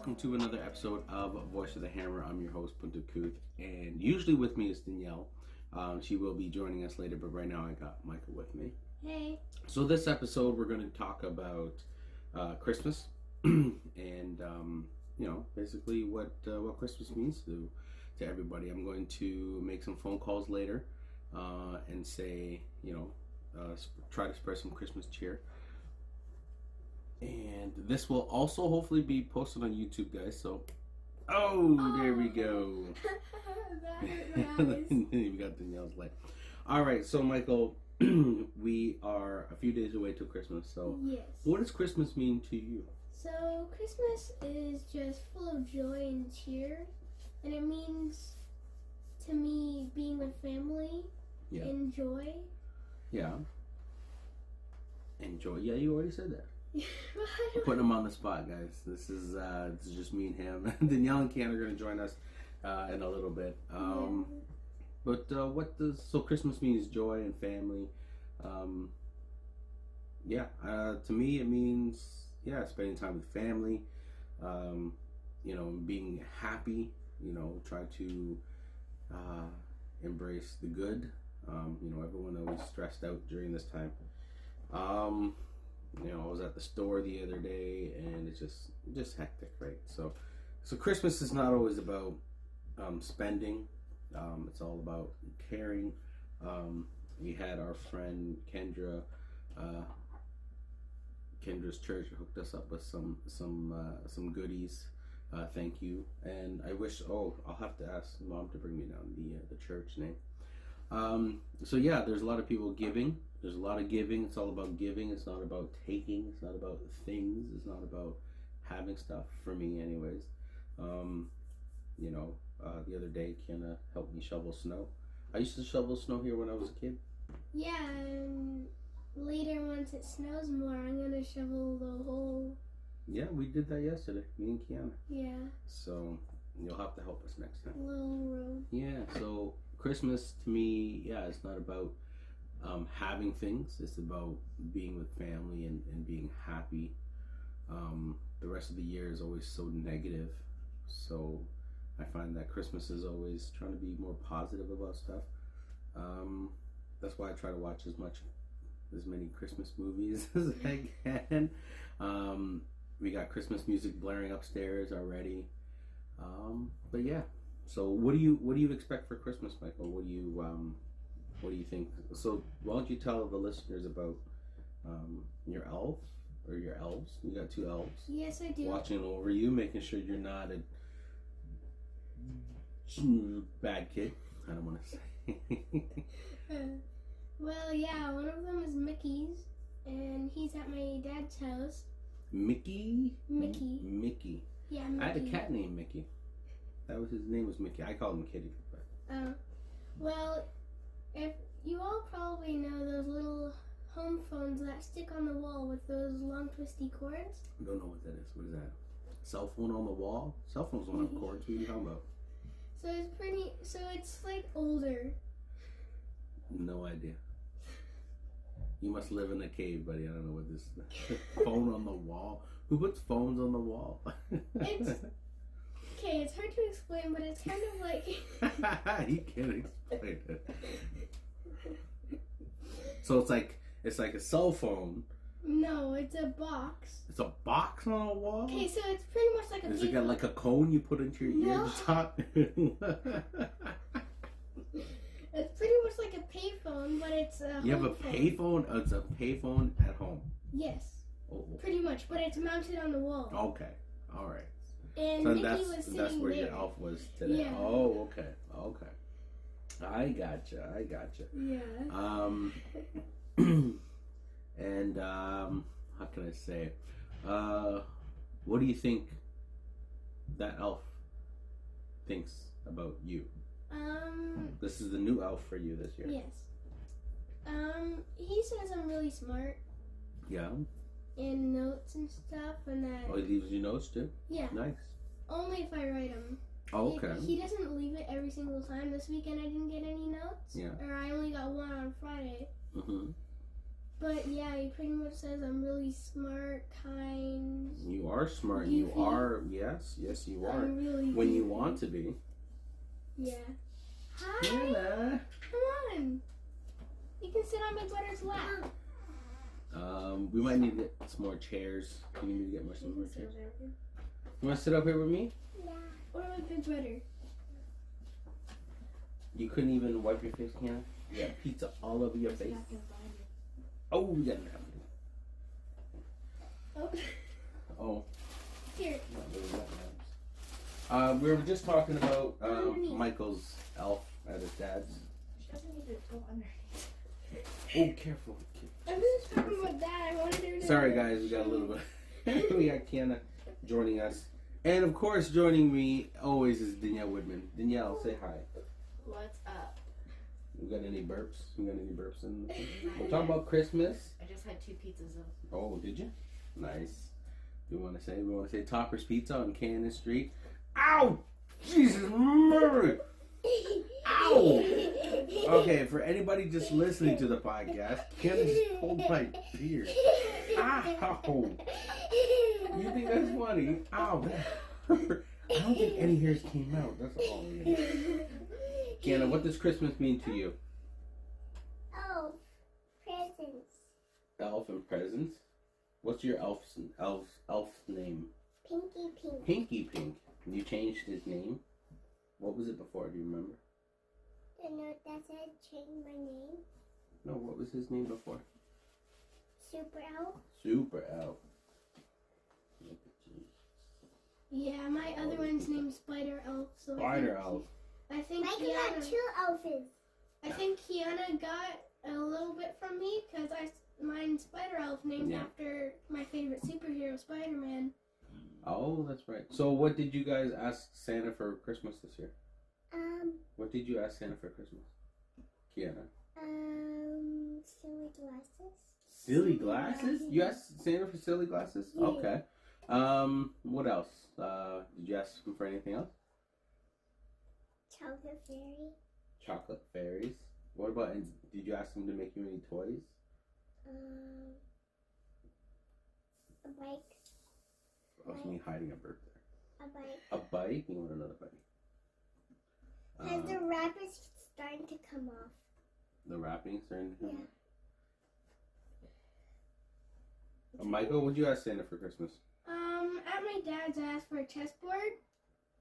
welcome to another episode of Voice of the Hammer. I'm your host, Punta Kuth, and usually with me is Danielle. Um, she will be joining us later, but right now I got Michael with me. Hey. So this episode, we're going to talk about uh, Christmas, and um, you know, basically what uh, what Christmas means to to everybody. I'm going to make some phone calls later uh, and say, you know, uh, try to spread some Christmas cheer. And this will also hopefully be posted on YouTube, guys. So, oh, there we go. that hurt my we got Danielle's light. All right, so Michael, we are a few days away till Christmas. So, yes. what does Christmas mean to you? So Christmas is just full of joy and cheer, and it means to me being with family Yeah. and joy. Yeah. Enjoy. Yeah, you already said that. Putting him on the spot, guys. This is uh, this is just me and him. Danielle and Ken are going to join us uh, in a little bit. Um, But uh, what does so Christmas means joy and family? Um, yeah, uh, to me it means yeah spending time with family. Um, you know, being happy. You know, try to uh, embrace the good. Um, you know, everyone always stressed out during this time. Um, you know, I was at store the other day, and it's just just hectic, right? So, so Christmas is not always about um, spending. Um, it's all about caring. Um, we had our friend Kendra, uh, Kendra's church hooked us up with some some uh, some goodies. Uh, thank you, and I wish. Oh, I'll have to ask mom to bring me down the uh, the church name. Um, so yeah, there's a lot of people giving. There's a lot of giving. It's all about giving. It's not about taking. It's not about things. It's not about having stuff. For me, anyways. Um, you know, uh, the other day, Kiana helped me shovel snow. I used to shovel snow here when I was a kid. Yeah, and later once it snows more, I'm gonna shovel the whole. Yeah, we did that yesterday, me and Kiana. Yeah, So you'll have to help us next time. little room. Yeah, so Christmas to me, yeah, it's not about um, having things. It's about being with family and, and being happy. Um, the rest of the year is always so negative. So I find that Christmas is always trying to be more positive about stuff. Um, that's why I try to watch as much, as many Christmas movies as I can. Um, we got Christmas music blaring upstairs already. Um, but yeah, so what do you what do you expect for Christmas, Michael? What do you um, what do you think? So why don't you tell the listeners about um, your elf or your elves? You got two elves Yes, I do. watching over you, making sure you're not a bad kid. I don't want to say. well, yeah, one of them is Mickey's, and he's at my dad's house. Mickey. Mickey. Mickey. Yeah, Mickey. I had a cat named Mickey. That was his name was Mickey. I called him Kitty. But Oh, well, if you all probably know those little home phones that stick on the wall with those long twisty cords. I don't know what that is. What is that? Cell phone on the wall? Cell phones don't have cords. What are you talking about? So it's pretty. So it's like older. No idea. You must live in a cave, buddy. I don't know what this phone on the wall. Who puts phones on the wall? It's- Okay, it's hard to explain, but it's kind of like. he can't explain it. So it's like it's like a cell phone. no, it's a box. It's a box on a wall. Okay, so it's pretty much like a. Does it got like a cone you put into your ear No. to talk? It's pretty much like a payphone, but it's a. you have a payphone. Oh, it's a payphone at home. Yes, Oh, pretty much, but it's mounted on the wall. okay. All right. And. So Mickey that's was sitting that's where there. your elf was today. Yeah. Oh, okay, okay. I gotcha. I gotcha. Yeah. Um, and um, how can I say? Uh, what do you think that elf thinks about you? Um. This is the new elf for you this year. Yes. Um. He says I'm really smart Yeah. In notes and stuff, and that. Oh, he leaves you notes too. Yeah. Nice. Only if I write them. Oh, okay. He, he doesn't leave it every single time. This weekend I didn't get any notes. Yeah. Or I only got one on Friday. hmm But yeah, he pretty much says I'm really smart, kind. You are smart. You are yes, yes, you are. Really When you want to be. Yeah. Hi. Hannah. Come on. You can sit on my brother's lap. Um, we might need to get some more chairs. We need to get more some more chairs. You want to sit up here with me? Yeah. Or my big brother. You couldn't even wipe your face, Hannah. You got pizza all over your face. Oh, we got napkin. Oh. Oh, Here. not really that nice. Uh, we were just talking about um, Underneath. Michael's elf at his dad's. She doesn't need to go under. Oh, careful. I'm just talking about that. I wanted to. Sorry, guys, we got a little bit. we got Kiana joining us, and of course, joining me always is Danielle Woodman. Danielle, say hi. What's up? We got any burps? We got any burps in? The We're talking about Christmas. I just had two pizzas of Oh, did you? Nice. We want to say we want to say Topper's Pizza on Cannon Street. Ow! Jesus Mary! Ow! Okay, for anybody just listening to the podcast, Cannon just pulled my beard. Ow! You think that's funny? Ow! I don't think any hairs came out. That's all. Kiana, what does Christmas mean to you? Oh, presents. Elf and presents. What's your elf's elf elf's name? Pinky pink. Pinky Pink. You changed his name. What was it before? Do you remember? The note that said change my name. No, what was his name before? Super Elf. Super Elf. Look at you. Yeah, my other one's named Spider Elf. So Spider I think, Elf. I think Mike Kiana, got two elfs. I think Kiana got a little bit from me because I mine Spider Elf named Yeah. after my favorite superhero, Spider Man. Oh, that's right. So, what did you guys ask Santa for Christmas this year? Um, What did you ask Santa for Christmas? Kiana. um, silly glasses. Silly glasses? You asked Santa for silly glasses? Yeah. Okay. Um, what else? Uh, did you ask him for anything else? Chocolate fairy. Chocolate fairies. What about? And did you ask him to make you any toys? Um, a bike. Oh, it's me hiding a bird there. A bike. A bike? You want another bike? Because Uh, the wrap is starting to come off. the wrappings are in. Yeah. Uh, Michael, what'd you ask Santa for Christmas? Um, at my dad's, I asked for a chessboard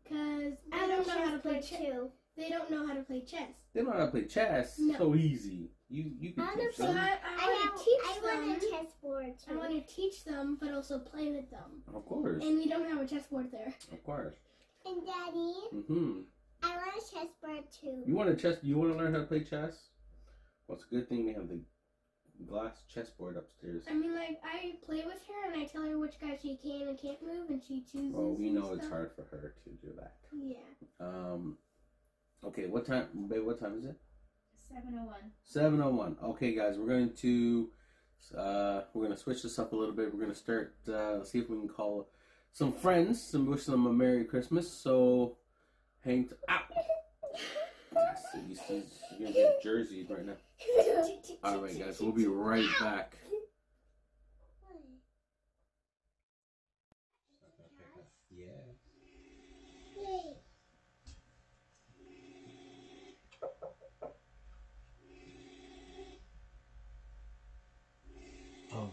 because I don't know how to play chess. They don't know how to play chess. They don't know how to play chess. No. So easy. You you can I teach So them. I, I, I want to teach I them. want a chessboard I want to teach them, but also play with them. Of course, And we don't have a chessboard there. of course. And Daddy, hmm I want a chessboard too. You want to chess? You want to learn how to play chess? Well, it's a good thing we have the glass chessboard upstairs. I mean, like I play with her and I tell her which guy she can and can't move, and she chooses. Well, we know it's stuff. hard for her to do that. Yeah. Um. Okay, what time? Babe, what time is it? 701. Seven oh one. Okay, guys, we're going to uh, we're going to switch this up a little bit. We're going to start uh, see if we can call some friends and wish them a Merry Christmas. So, hang t- see, you're gonna get jerseyed right now. All right, guys, we'll be right back. Yeah. Yay. Oh.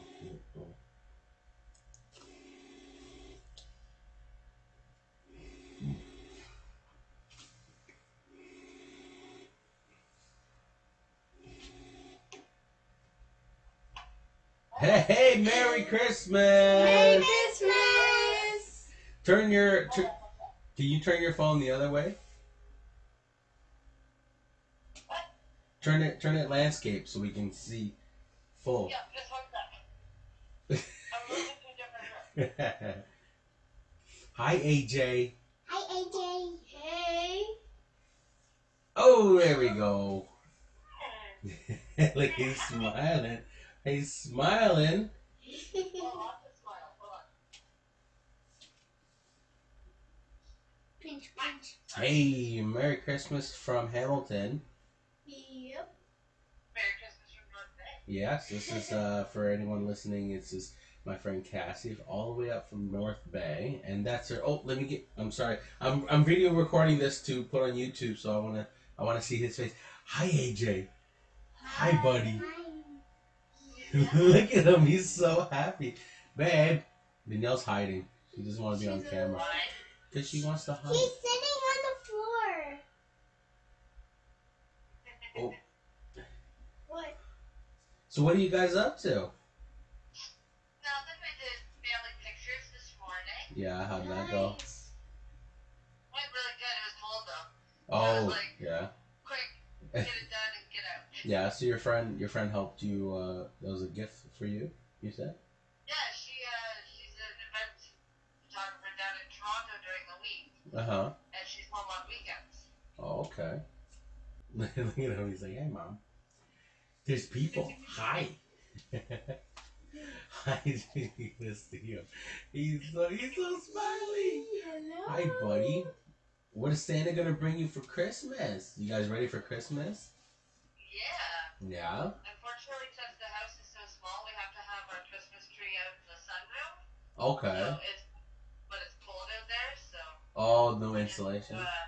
Hey, hey, Merry Christmas! Merry Christmas! Turn your. Tur- can you turn your phone the other way? What? Turn it. Turn it landscape so we can see full. Yeah, just one second. I'm moving to a different room. Hi, AJ. Hi, AJ. Hey. Oh, there we go. Look, he's smiling. He's smiling. Hold on, to smile. Hold on. Pinch, pinch. Hey, Merry Christmas from Hamilton. Yep. Merry Christmas from North Bay. Yes, this is uh, for anyone listening. It's just my friend Cassie, all the way up from North Bay, and that's her. Oh, let me get. I'm sorry. I'm I'm video recording this to put on YouTube, so I wanna I wanna see his face. Hi, AJ. Hi, buddy. Look at him. He's so happy, babe. Danielle's hiding. She doesn't want to be on camera because she wants to hide. He's sitting on the floor. Oh. What? So what are you guys up to? Nothing. We did family pictures this morning. Yeah, how'd that go? Went really good. It was cold though. Oh, like- yeah. Quick, get it done and get out. Yeah, so your friend your friend helped you uh that was a gift for you, you said? Yeah, she uh, she's an event photographer down in Toronto during the week, Uh-huh. and she's home on weekends. Oh, okay. Look at him, he's like, Hey mom. There's people. Hi. Hi Let's see him. He's so he's so smiley. Hello. Hi buddy. What is Santa gonna bring you for Christmas? You guys ready for Christmas? Yeah. Yeah. Unfortunately, since the house is so small, we have to have our Christmas tree out in the sunroom. Okay. So it's, but it's cold out there, so. Oh, no installation. Uh,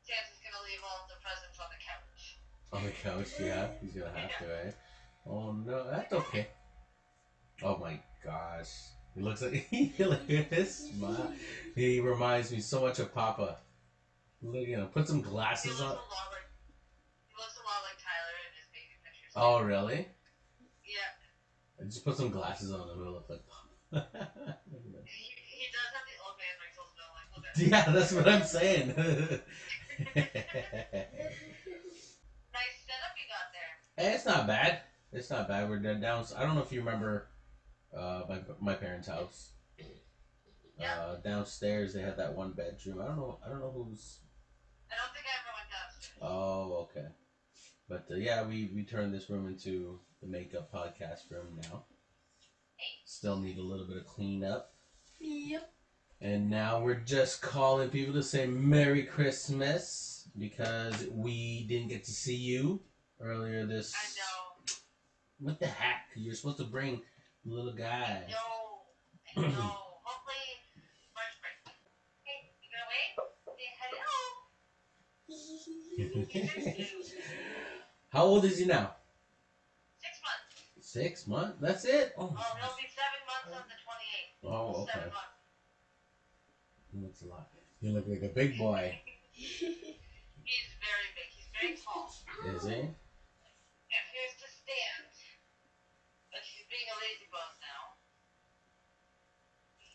Santa's gonna leave all the presents on the couch. On the couch, yeah. He's gonna have to, eh? Oh no, that's okay. Oh my gosh. He looks like look at his smile. He reminds me so much of Papa. Look at him. Put some glasses on. a Oh really? Yeah, I Just put some glasses on and it'll look like Papa. he, he does have the old man wrinkles though. Like look at him. yeah, that's what I'm saying. Nice setup you got there. Hey, it's not bad. It's not bad. We're down. down I don't know if you remember uh, my my parents' house. Uh, downstairs, they had that one bedroom. I don't know. I don't know who's. I don't think I ever went downstairs. Oh, okay. But uh, yeah, we we turned this room into the makeup podcast room now. Still need a little bit of cleanup. Yep. And now we're just calling people to say Merry Christmas because we didn't get to see you earlier this. I know. What the heck? You're supposed to bring the little guy. I know. Hopefully, March break. Hey, you gonna wait? Say hello. Get your shoes. How old is he now? Six months. Six months. That's it. Oh, Oh, he'll be seven months on the 28th. oh okay. Seven months. He looks a lot. You look like a big boy. He's very big. He's very tall. Is he? Here's to stand. But she's being a lazy now.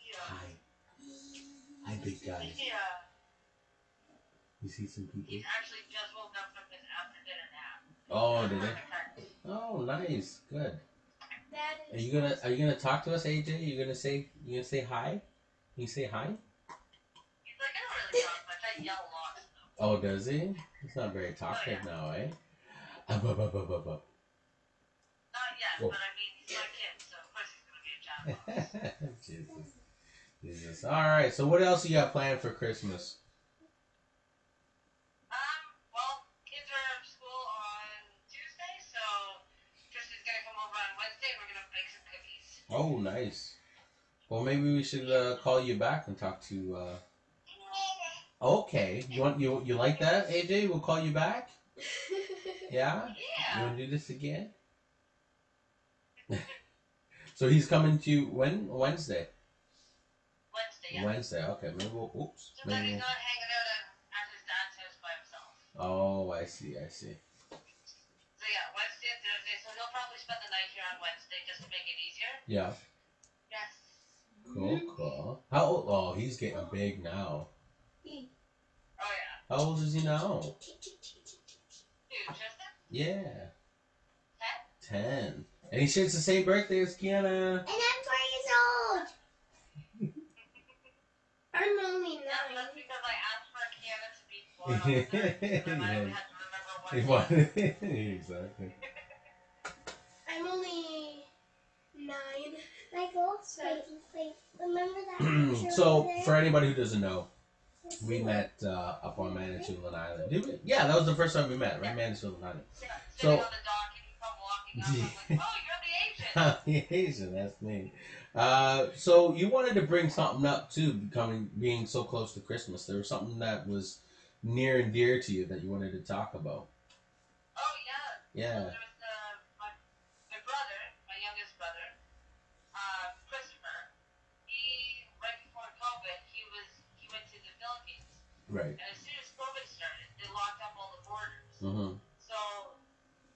Yeah. Uh, Hi. Hi, big guy. Yeah. Uh, you see some people? He's actually just woke up from his after dinner nap. Oh, did it? Oh, nice. Good. Are you gonna Are you gonna talk to us, AJ? You gonna say You gonna say hi? Can you say hi? He's like, I don't really talk much. I yell a lot. Oh, does he? He's not very talkative now, eh? Up, up, up, up, up, up. Not yet, but I mean, he's my kid, so of course he's gonna be a chatbot. Jesus. Jesus. All right. So what else you got planned for Christmas? Um, well, kids are out of school on Tuesday, so Tristan's gonna come over on Wednesday and we're gonna bake some cookies. Oh, nice. Well, maybe we should uh, call you back and talk to. Uh... Okay. You want you you like that, AJ? We'll call you back. Yeah. yeah. You want to do this again? so he's coming to when Wednesday. Wednesday, yeah. Wednesday. Okay. Maybe we'll. Oops. So that Maybe he's we'll... not hanging out at, at his dad's house by himself. Oh, I see. I see. So yeah, Wednesday and Thursday. So he'll probably spend the night here on Wednesday just to make it easier. Yeah. Yes. Cool. Cool. How old? Oh, he's getting big now. Oh yeah. How old is he now? Dude, Tristan? Yeah. Ten? Ten. And he shares the same birthday as Kiana. And I'm four years old. I'm only nine. that's because I asked for Kiana to be born on the third. So then I only had to remember what day. exactly. I'm only nine. Michael, wait, wait. Remember that picture so, for anybody who doesn't know, we met uh, up on Manitoulin Island. Did we? Yeah, that was the first time we met, right? Manitoulin Island. Sitting So- on the you come walking waking up. I'm like, oh, you're the Asian. the Asian, that's me. Uh, so you wanted to bring something up too, becoming being so close to Christmas. There was something that was near and dear to you that you wanted to talk about. Oh yeah. Yeah. There was uh, my, my brother, my youngest brother, uh, Christopher. He right before COVID, he was he went to the Philippines, Right. and as soon as COVID started, they locked up all the borders. Mm-hmm. So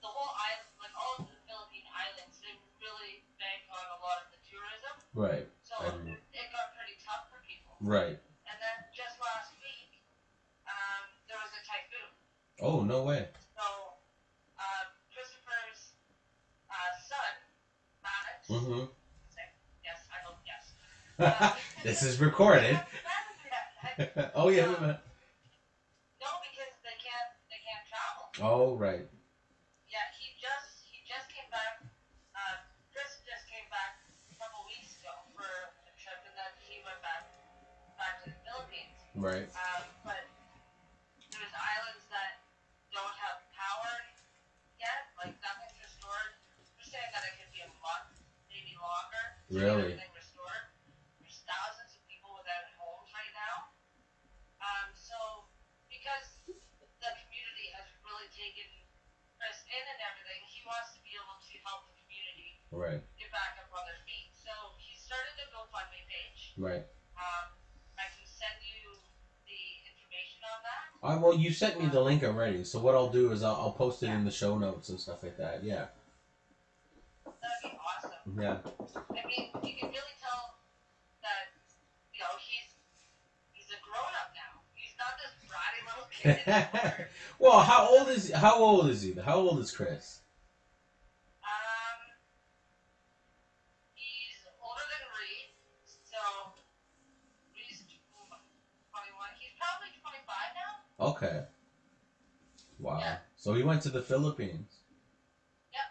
the whole island, like all of the Philippine islands, they really bank on a lot of the tourism. Right. So And- it, it got pretty tough for people. Right. And then just last week, um, there was a typhoon. Oh no way. So uh, Christopher's uh, son, Maddox. Mm-hmm. Yes, I hope yes. Uh, this is recorded. Yeah. oh yeah. we met. no, because they can't they can't travel. Oh right. Yeah, he just he just came back. Uh, Chris just came back a couple weeks ago for a trip, and then he went back back to the Philippines. Right. Um, but there's islands that don't have power yet, like nothing's restored. They're saying that it could be a month, maybe longer. Really? everything restored. There's thousands of people without homes right now. Um, so because the community has really taken Chris in and everything, he wants to be able to help the community Right. get back up on their feet. So he started a GoFundMe page. Right. Um, I can send you the information on that. Uh, well, you sent me the link already, so what I'll do is I'll, I'll post it in the show notes and stuff like that. Yeah. That'd be awesome. Yeah. I mean, you can really tell that, you know, he's he's a grown up now. He's not this bratty little kid anymore. well, how old is how old is he? How old is Chris? um, he's older than Reed, so Reed's twenty-one. He's probably twenty-five now. Okay. Wow. Yeah. So he went to the Philippines. Yep.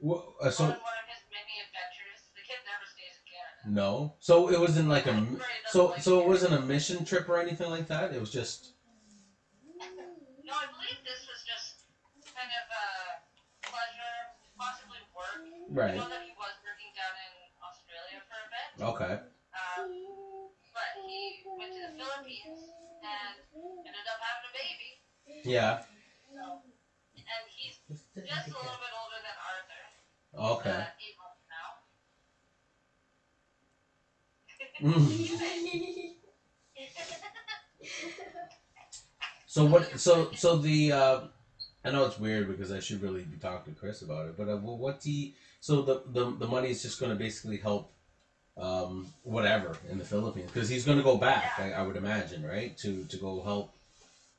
Well, uh, so on one of his many adventures. The kid never stays in Canada. no. So it wasn't like a. I'm m- afraid it So like so it wasn't a mission trip or anything like that. It was just. No, I believe this was just kind of a pleasure, possibly work. Right. know that he was working down in Australia for a bit, Okay. um, but he went to the Philippines and ended up having a baby. Yeah. So, and he's just a little bit older than Arthur. Okay. Uh, eight months now. Mm. So what? So so the. Uh, I know it's weird because I should really be talking to Chris about it, but uh, what he so the the the money is just going to basically help, um, whatever in the Philippines because he's going to go back. I, I would imagine, right? To to go help,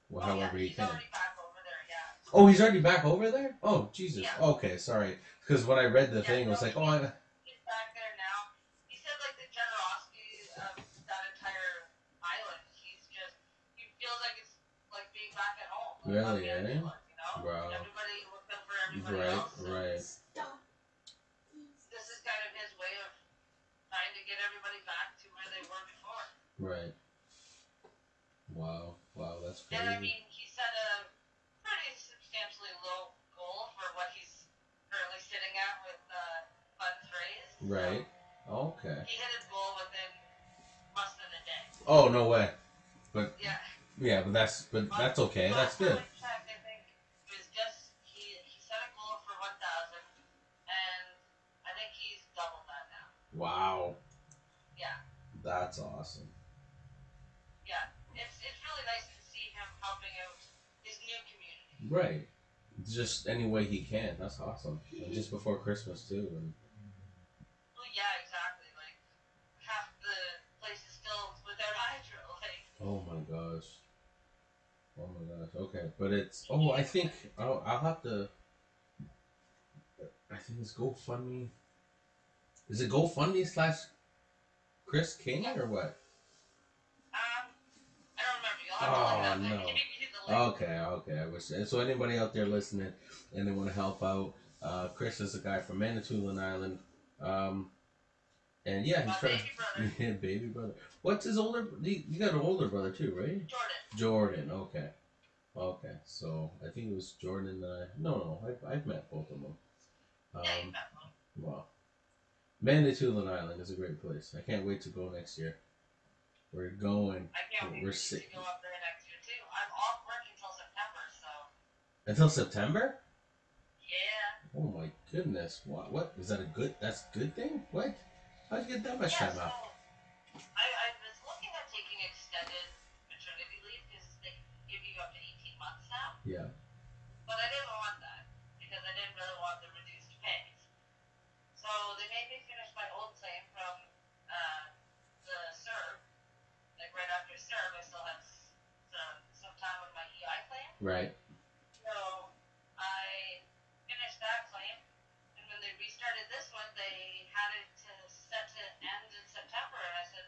well, oh, yeah, however he he's can. Oh, he's already back over there. Oh, Jesus. Yeah. Okay, sorry. Because when I read the Yeah, thing, I was like, oh, I, He's back there now. He said like the generosity of that entire island. He's just he feels like it's like being back at home. Like Really, how eh? You know, Wow. everybody looked out for everybody right, else. right, This is kind of his way of trying to get everybody back to where they were before. right. Wow, wow, that's And I crazy. mean, raised. So Right. Okay. he hit his goal within less than a day. Oh no way. But yeah. Yeah, but that's but that's okay. That's good. I checked, I think it was just he he set a goal for one thousand, and I think he's doubled that now. Wow. Yeah. That's awesome. Yeah, it's it's really nice to see him helping out his new community. Right. Just any way he can. That's awesome. And just before Christmas too. And Well, yeah, exactly. Like half the place is still without hydro. Like oh my gosh. Oh my gosh. Okay, but it's oh I think oh I'll have to. I think it's GoFundMe. Is it GoFundMe slash Chris King or what? um, I don't remember. You'll have to look it Oh, up. no. I can give you the link. Okay, okay. I wish. So anybody out there listening and they want to help out, uh, Chris is a guy from Manitoulin Island. Um, and yeah, he's trying. baby brother. Yeah, baby brother. What's his older? You you got an older brother too, right? Jordan. Jordan. Okay. Okay. So I think it was Jordan. Uh, no, no, I've, I've met both of them. Um, Yeah, bet, Mom. Wow. Manitoulin Island is a great place. I can't wait to go next year. We're going I can't wait We're to go up there next year too. I'm off work until September, so until September. yeah. Oh my goodness! What? What is that a good? That's a good thing. What? How'd you get that much yeah, time so off? I, I was looking at taking extended maternity leave because they give you up to 18 months now, Yeah. but I didn't want that because I didn't really want the reduced pay. So they made me finish my old claim from uh, the CERB. Like right after CERB, I still have some, some time on my EI claim. Right. So I finished that claim, and when they restarted this one, they had it to set to end in September, and I said,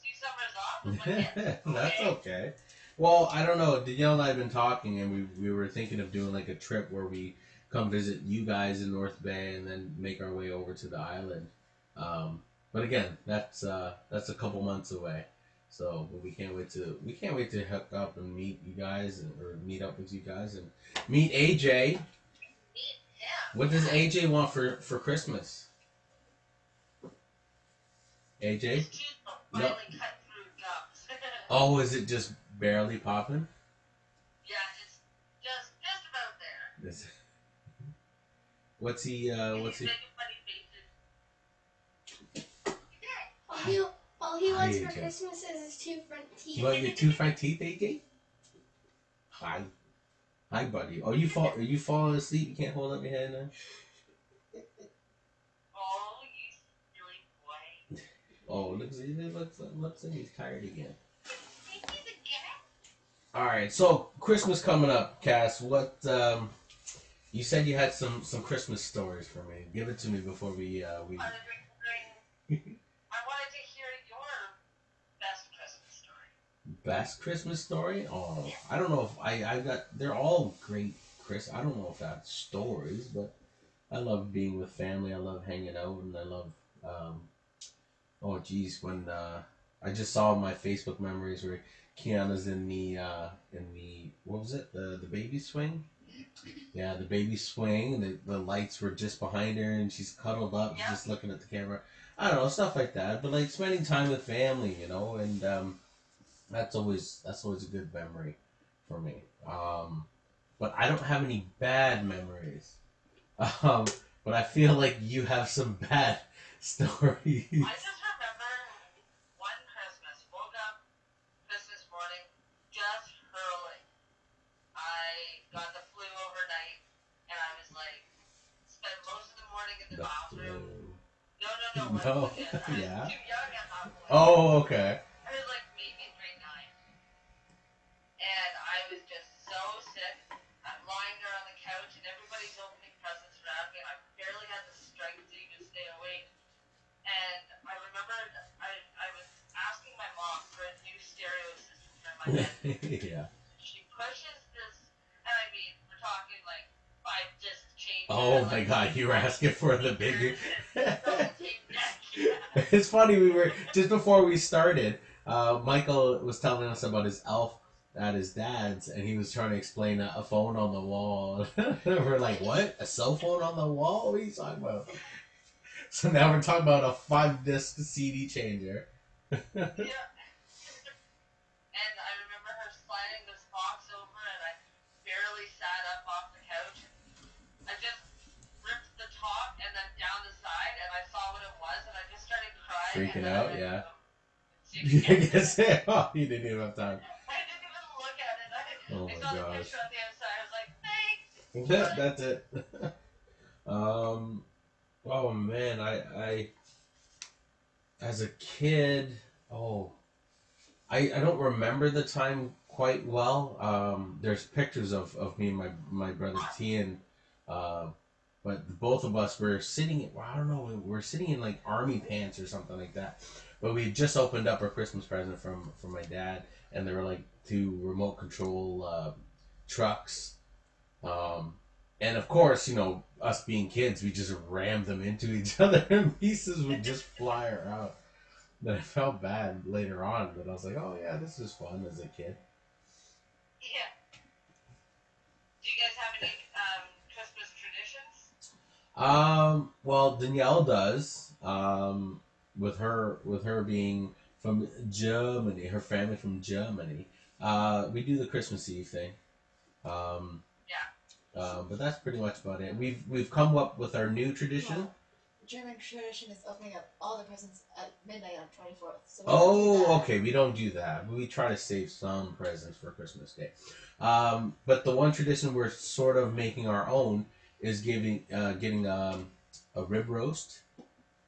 two summers off with my kids. That's okay. okay. Well, I don't know. Danielle and I have been talking, and we we were thinking of doing like a trip where we come visit you guys in North Bay, and then make our way over to the island. Um, but again, that's uh, that's a couple months away. So but we can't wait to we can't wait to hook up and meet you guys, and, or meet up with you guys, and meet AJ. Yeah. What does AJ want for for Christmas? AJ? His No. finally cut through gums. Oh, is it just barely popping? yeah, it's just just about there. This- What's he? Uh, what's he? He's making funny faces. All he, all he wants for Christmas is his two front teeth. You want your two front teeth, AJ? Hi, hi, buddy. Oh, you fall? Are you falling asleep? You can't hold up your head now. Oh, you silly boy. Oh, looks he looks looks like he's tired again. Think he's a cat? All right, so Christmas coming up, Cass. What? Um, you said you had some some Christmas stories for me. Give it to me before we uh we. I was wondering- I wanted to hear your best Christmas story. Best Christmas story? Oh, I don't know if I I got. They're all great, Chris. I don't know if that's stories, but I love being with family. I love hanging out, and I love. Um, oh, geez, when uh, I just saw my Facebook memories where Kiana's in the uh, in the what was it the the baby swing. Yeah, the baby swing, the, the lights were just behind her, and she's cuddled up, Yeah. just looking at the camera. I don't know, stuff like that. But like spending time with family, you know, and um, that's always that's always a good memory for me. Um, but I don't have any bad memories. Um, but I feel like you have some bad stories. I just remember one Christmas, woke up Christmas morning, just hurling. I got the flu overnight, and I was like, spent most of the morning in the, The bathroom. flu. No, was oh. yeah. too young at that point. Oh, okay. I was like maybe grade nine. And I was just so sick. I'm lying there on the couch and everybody's opening presents around me. I barely had the strength to even stay awake. And I remember I, I was asking my mom for a new stereo system for my bed. yeah. She pushes this, and I mean, we're talking like five disc changes. Oh my like, God, you were asking for the bigger. it's funny. We were just before we started. Uh, Michael was telling us about his elf at his dad's, and he was trying to explain a, a phone on the wall. we're like, "What? A cell phone on the wall? What are you talking about?" So now we're talking about a five disc CD changer. Yeah. Freaking out, yeah. didn't I even- oh, you didn't even have time. I didn't even look at it. I, Oh my saw the gosh. picture on the other side. I was like, thanks. That, that's it. um, oh man, I, I, as a kid, oh, I, I don't remember the time quite well. Um, there's pictures of, of me and my, my brother Tian, uh, but both of us were sitting, well, I don't know, we were sitting in like army pants or something like that. But we had just opened up our Christmas present from, from my dad, and there were like two remote control, uh, trucks. Um, and of course, you know, us being kids, we just rammed them into each other, and pieces would just fly around. Then I felt bad later on, but I was like, oh yeah, this is fun as a kid. Yeah. Do you guys have any um, well, Danielle does. Um, with her with her being from Germany, her family from Germany. Uh, we do the Christmas Eve thing. Um, Yeah. Um, but that's pretty much about it. We've we've come up with our new tradition. German tradition is opening up all the presents at midnight on 24th. So we don't do Oh, okay. We don't do that. We try to save some presents for Christmas Day. Um, but the one tradition we're sort of making our own is giving uh, getting um, a rib roast.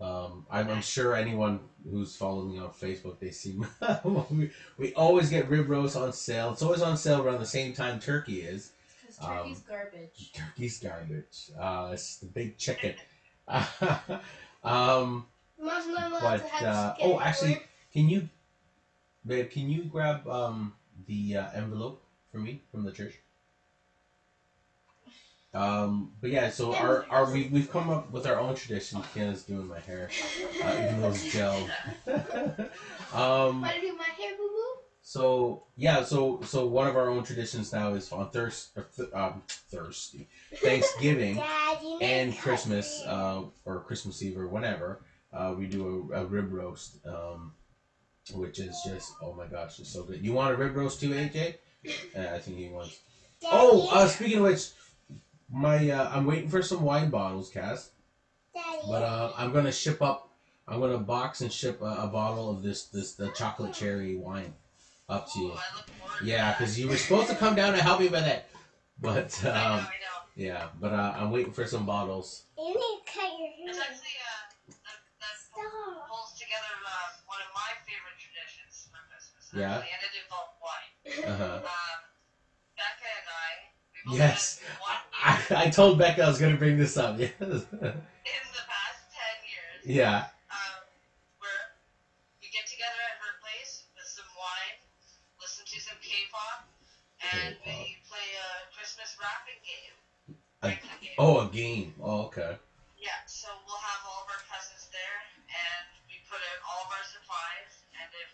Um, I'm, I'm sure anyone who's following me on Facebook, they see we, we always get rib roast on sale. It's always on sale around the same time turkey is. Because turkey's Um, garbage. Turkey's garbage. Uh, it's the big chicken. um, Mom's not allowed But, uh, oh, actually- Can you, babe? Can you grab um the uh, envelope for me from the church? Um, but yeah, so our our we we've come up with our own tradition. Kiana's doing my hair, uh, even though it's gel. um, Want to do my hair, boo boo? so yeah, so so one of our own traditions now is on Thurs or th- um, Thursday, Thanksgiving Daddy, and make Christmas, coffee. uh, or Christmas Eve or whenever, uh, we do a, a rib roast, um, which is just oh my gosh, it's so good. You want a rib roast too, AJ? Uh, I think he wants. Daddy, Oh, uh, speaking of which, my uh, I'm waiting for some wine bottles, Cass. Daddy. But uh, I'm gonna ship up. I'm gonna box and ship a, a bottle of this this the chocolate cherry wine up to you. Ooh, I look forward to Yeah, because you were supposed to come down and help me with it, but I know, um, I know. yeah, but uh, I'm waiting for some bottles. you need to cut your It's hair. actually uh, that, that Stop. pulls together uh, one of my favorite traditions for Christmas. Yeah. And it involves wine. Uh-huh. Um, Becca and I, we both Yes. had one I, told Becca I was gonna bring this up. Yes. in the past ten years. yeah. um, where we get together at her place with some wine, listen to some K-pop, and K-pop. we play a Christmas wrapping game. A- game. Oh, a game. Oh, okay. Yeah, so we'll have all of our presents there, and we put in all of our supplies, and if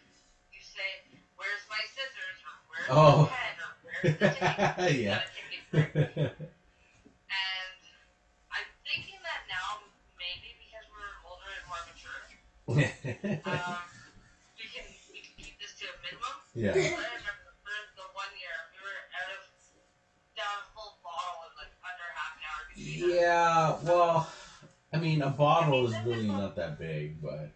you say, where's my scissors, or where's Oh. the pen, or where's the tape, yeah. gotta take it first. And I'm thinking that now, maybe because we're older and more mature, um, we can we can keep this to a minimum. yeah. The, one year we were out of down a full bottle in like under half an hour. Yeah. Well, I mean, a bottle is really not that big, but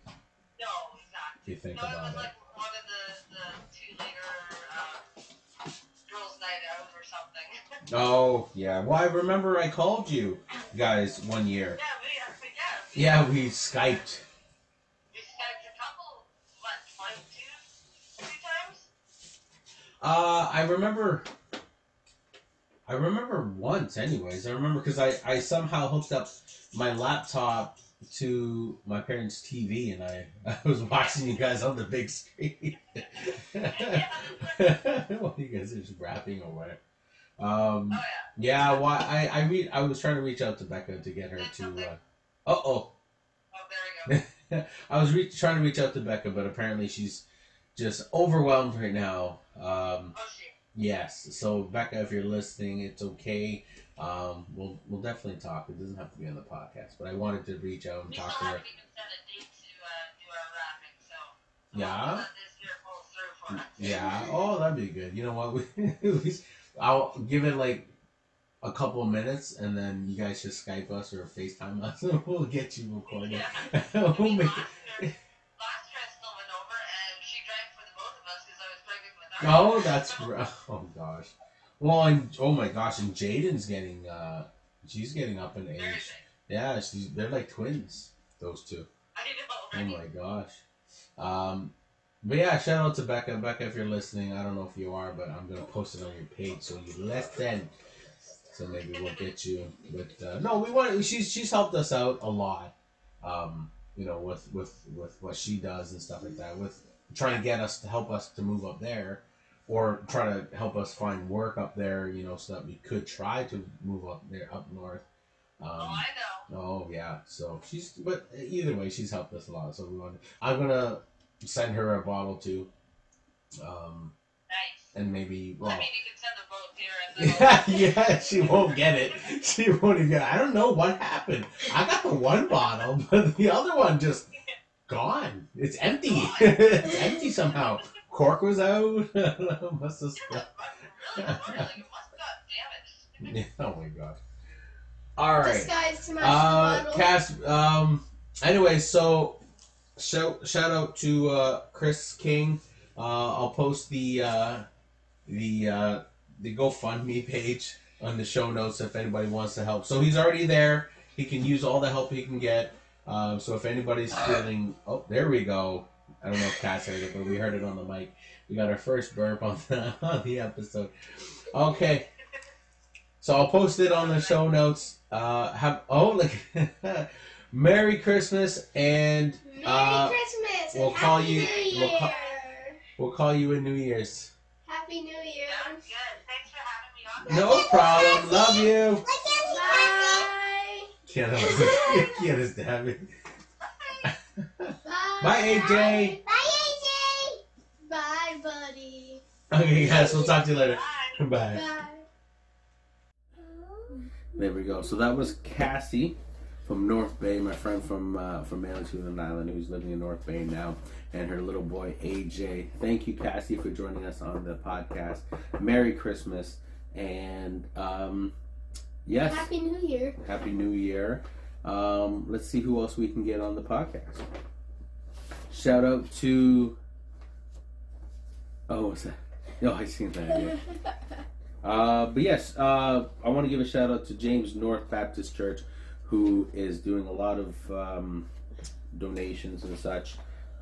No, exactly. if you think No, it about was it. like one of the the two liter uh, girls' night out or something. Oh, yeah. Well, I remember I called you guys one year. yeah, we yeah. Yeah, we Skyped. We Skyped a couple, what, like two, two times? Uh, I remember. I remember once, anyways. I remember because I, I somehow hooked up my laptop to my parents' TV and I, I was watching you guys on the big screen. well, you guys are just rapping or what? Um, Oh yeah. yeah, well, I I re- I was trying to reach out to Becca to get her to. Uh oh. Oh, there we go. I was re- trying to reach out to Becca, but apparently she's just overwhelmed right now. Um, Oh yes, so Becca, if you're listening, it's okay. Um, we'll we'll definitely talk. It doesn't have to be on the podcast, but I wanted to reach out and We talk to her. haven't even set a date to uh, do so. so Yeah? hopefully that this year pulls through for us. Yeah. Oh, that'd be good. You know what? We, I'll give it like a couple of minutes, and then you guys just Skype us or FaceTime us, and we'll get you recorded. Yeah. we'll make last Oh, that's gr- oh gosh. Well, and oh my gosh, and Jaden's getting uh, she's getting up in age. Yeah, she's they're like twins, those two. I know, Oh my gosh. Um, but yeah, shout out to Becca. Becca, if you're listening, I don't know if you are, but I'm gonna post it on your page so you listen. So maybe we'll get you. But uh, no, we want. She's she's helped us out a lot. Um, you know, with with with what she does and stuff like that. With trying to get us to help us to move up there, or try to help us find work up there. You know, so that we could try to move up there up north. Um, oh, I know. Oh yeah, so she's but either way she's helped us a lot. So we want. To, I'm gonna send her a bottle too. Um, Nice. and maybe I well. mean, you can send them both here and then. Yeah, yeah, she won't get it. She won't even get it. I don't know what happened. I got the one bottle, but the other one just gone. It's empty. it's empty somehow. Cork was out. I don't know, Must have. really? I like, it must have got damaged. Yeah, oh my god. All right. Disguised to match Uh, the bottle. Cass. Um. Anyway, so shout shout out to uh, Chris King. Uh, I'll post the uh, the uh, the GoFundMe page on the show notes if anybody wants to help. So he's already there. He can use all the help he can get. Um, so if anybody's feeling, oh, there we go. I don't know if Cass heard it, but we heard it on the mic. We got our first burp on the, on the episode. Okay. So I'll post it on the show notes. Uh, have oh look, Merry Christmas, and Merry uh, Christmas! we'll call Happy you- New we'll Year! call- we'll call you in New Year's. Happy New Year! Sounds good. Thanks for having me on. No problem. Love you. Bye! Kiana, Kiana's dabbing. Bye! Bye, AJ. Bye, AJ. Bye, buddy! Okay, guys, we'll talk to you later. Bye. Bye. Bye! There we go. So that was Cassie from North Bay, my friend from uh, from Manitoulin Island, who's living in North Bay now, and her little boy AJ. Thank you, Cassie, for joining us on the podcast. Merry Christmas, and um, yes, Happy New Year! Happy New Year. Um, let's see who else we can get on the podcast. Shout out to. Oh, what's that? No, I seen that. Yeah. Uh, but yes, uh, I want to give a shout out to James North Baptist Church, who is doing a lot of um, donations and such.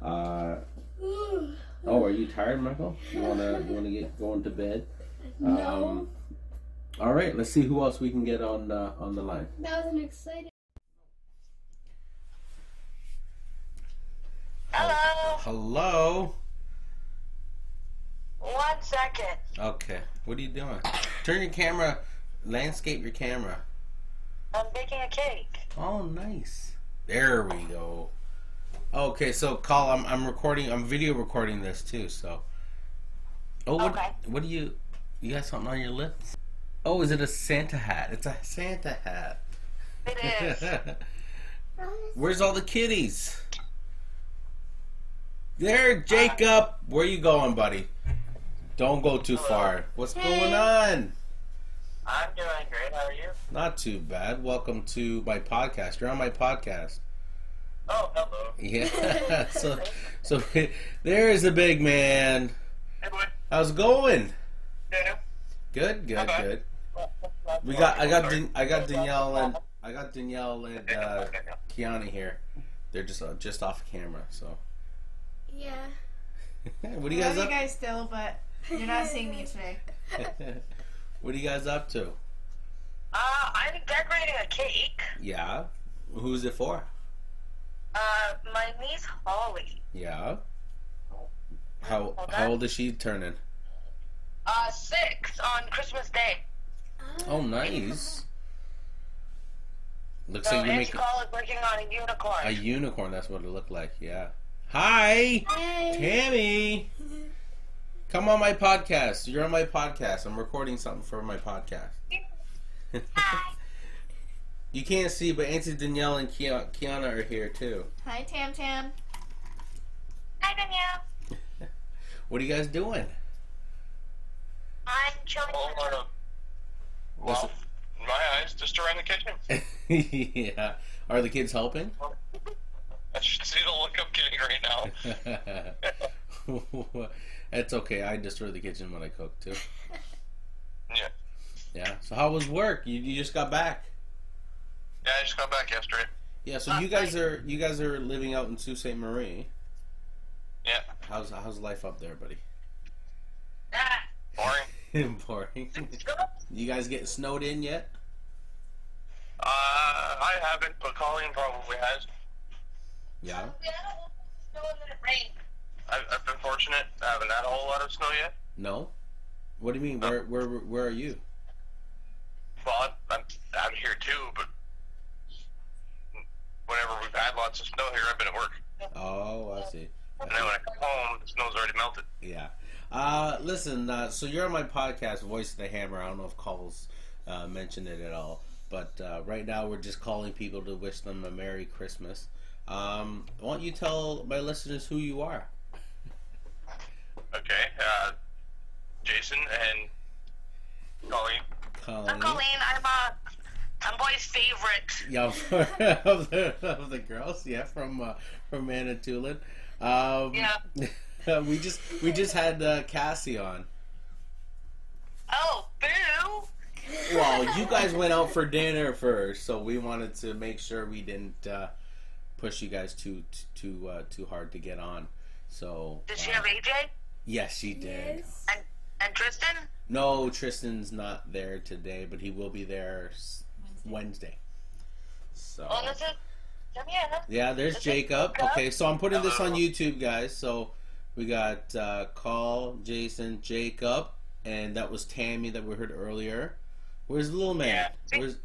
Uh, oh, are you tired, Michael? You wanna you wanna get going to bed? no, Um, all right, let's see who else we can get on uh, on the line. that was an exciting. Hello. One second. Okay. What are you doing? Turn your camera, landscape your camera. I'm baking a cake. Oh, nice. There we go. Okay, so call. I'm I'm recording. I'm video recording this too. So. Oh, what? Okay. What do you? You got something on your lips? Oh, is it a Santa hat? It's a Santa hat. It is. Where's all the kitties? There, Jacob. Where you going, buddy? Don't go too far. What's going on? I'm doing great. How are you? Not too bad. Welcome to my podcast. You're on my podcast. Oh, hello. Yeah. so, so there is the big man. Hey, boy. How's it going? Yeah. Good, good, Okay. good. We got, I got, Dan- I got Danielle and I got Danielle and uh, Kiana here. They're just, uh, just off camera. So, Yeah. what are you I guys love up? you guys still, but you're not seeing me today. what are you guys up to? Uh, I'm decorating a cake. Yeah. Who's it for? Uh, my niece Holly. Yeah. How how old is she turning? Uh, six on Christmas Day. Oh, nice. Looks So like you Aunt make Call is working on a unicorn. a unicorn. That's what it looked like. Yeah. Hi, Hey. Tammy. Come on my podcast. You're on my podcast. I'm recording something for my podcast. Hi You can't see, but Auntie Danielle and Kia- Kiana are here too. Hi, Tam Tam. Hi, Danielle. What are you guys doing? I'm chilling. What's Well, my eyes, just around the kitchen. yeah. Are the kids helping? I should see the look I'm getting right now. It's okay. I destroy the kitchen when I cook too. Yeah. Yeah. So how was work? You, you just got back. Yeah, I just got back yesterday. Yeah. So you guys are you guys are living out in Sault Ste. Marie. Yeah, How's how's life up there, buddy? Ah, boring. Boring. You guys get snowed in yet? Uh, I haven't, but Colleen probably has. Yeah. we had a little snow and then. I've, I've been fortunate. I haven't had a whole lot of snow yet. No. What do you mean? Where where where are you? Well, I'm, I'm out here too, but whenever we've had lots of snow here, I've been at work. Oh, I see. And then when I come home, the snow's already melted. Yeah. Uh, listen, uh, so you're on my podcast, Voice of the Hammer. I don't know if Cole's uh, mentioned it at all, but uh, right now we're just calling people to wish them a Merry Christmas. Um, why don't you tell my listeners who you are? Okay. Uh, Jason and Colleen. Colleen. I'm Colleen. I'm uh, I'm boy's favorite. Yeah, of the, of the girls, yeah, from uh, from Manitoulin. Um, Yeah. we just we just had uh, Cassie on. Oh, boo! Well, you guys went out for dinner first, so we wanted to make sure we didn't uh, push you guys too too uh, too hard to get on. So Did she uh, have AJ Yes. Yes, she did. and and Tristan? No, Tristan's not there today, but he will be there s- Wednesday. So Oh, this is yeah, there's Is Jacob. Jacob? Okay, so I'm putting this on YouTube, guys. So we got uh, Call, Jason, Jacob, and that was Tammy that we heard earlier. Where's the little man? Yeah. Where's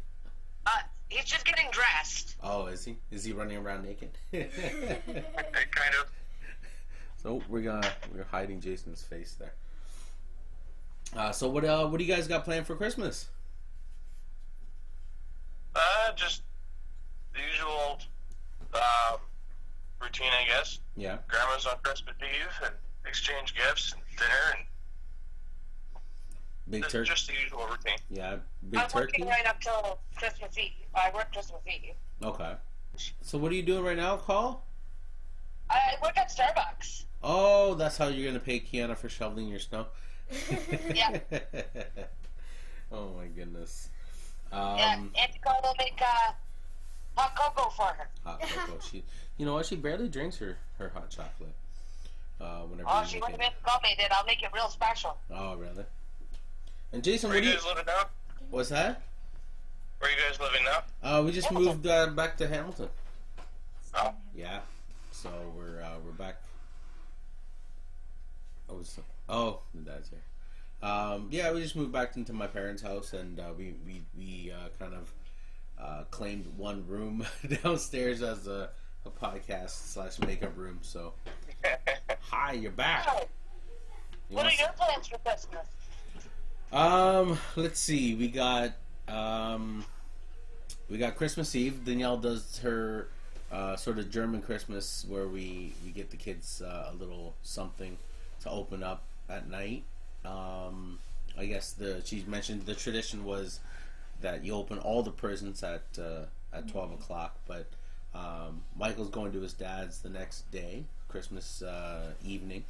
he's just getting dressed. Oh, is he? Is he running around naked? kind of. so we're gonna we're hiding Jason's face there. Uh, so what uh what do you guys got planned for Christmas? Uh, just the usual uh, routine, I guess. Yeah, Grandma's on Christmas Eve and exchange gifts and dinner and big turkey. just the usual routine. Yeah, big I'm turkey. working right up till Christmas Eve. I work Christmas Eve. Okay. So what are you doing right now, Call? I work at Starbucks. Oh, that's how you're gonna pay Kiana for shoveling your snow. Yeah. oh my goodness. Um, yeah, and Nicole will make uh, hot cocoa for her. hot cocoa. She, you know what? She barely drinks her, her hot chocolate. Uh, whenever Oh, you she make wouldn't it. have Nicole made it. I'll make it real special. Oh, really? And Jason, Where what you guys living now? What's that? Where are you guys living now? Uh, we just Hamilton. moved uh, back to Hamilton. Oh, Yeah. So we're uh, we're back. Oh, it's, oh, the dad's here. Um, yeah, we just moved back into my parents' house, and uh, we we we uh, kind of uh, claimed one room downstairs as a, a podcast slash makeup room. So, hi, you're back. You what are your plans for Christmas? Um, let's see. We got um, we got Christmas Eve. Danielle does her uh, sort of German Christmas, where we we get the kids uh, a little something to open up at night. Um, I guess the she mentioned the tradition was that you open all the presents at uh, at twelve o'clock, but um, Michael's going to his dad's the next day, Christmas uh, evening.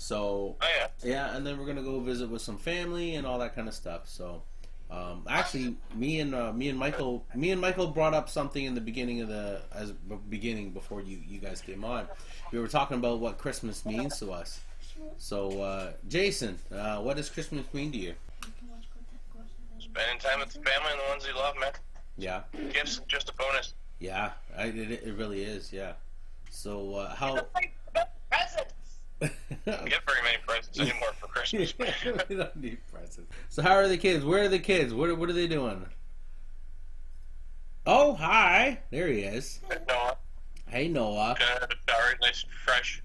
So oh yeah. yeah, and then we're gonna go visit with some family and all that kind of stuff. So, um, actually, me and uh, me and Michael, me and Michael brought up something in the beginning of the as beginning before you you guys came on. We were talking about what Christmas means to us. So, uh, Jason, uh, what does Christmas mean to you? Spending time with the family and the ones you love, man. Yeah, Gifts just a bonus. yeah, I, it, it really is. Yeah. So, uh, how? Presents. Don't get very many presents anymore for Christmas. we don't need presents. So how are the kids? Where are the kids? What are, what are they doing? Oh, hi. There he is. Hey Noah, Hey, Noah. good, showered, nice and fresh.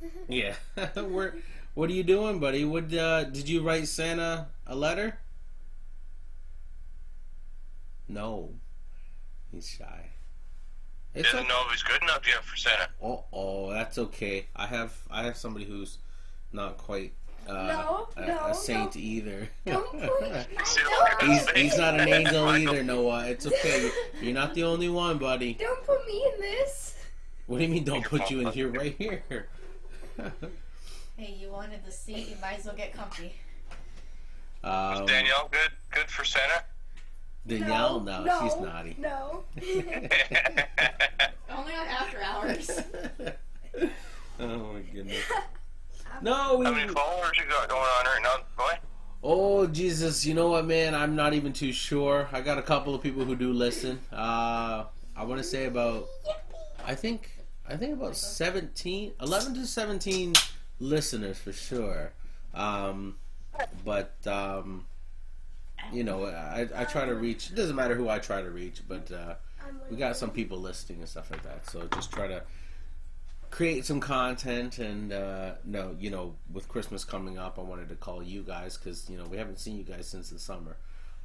Yeah. Where? What are you doing, buddy? What uh, did you write Santa a letter? No. He's shy. He It's doesn't okay. know if he's good enough yet for Santa. Oh, oh, that's okay. I have I have somebody who's not quite uh, No, a, no, a saint no. either. Don't put- See the look on his he's he's not an angel either, Noah. It's okay. You're not the only one, buddy. Don't put me in this. What do you mean? Don't put you in here, right here. Hey, you wanted the seat, you might as well get comfy. um, Danielle good? Good for Santa? Danielle, no, no, she's naughty. No. Only on after hours. oh my goodness. No, we, How many followers you got going on right now, boy? Oh Jesus! You know what, man? I'm not even too sure. I got a couple of people who do listen. Uh, I want to say about, I think, I think about 17, 11 to 17 listeners for sure. Um, but um, you know, I, I try to reach. It doesn't matter who I try to reach, but uh, we got some people listening and stuff like that. So just try to create some content and uh, no, you know, with Christmas coming up, I wanted to call you guys because you know we haven't seen you guys since the summer.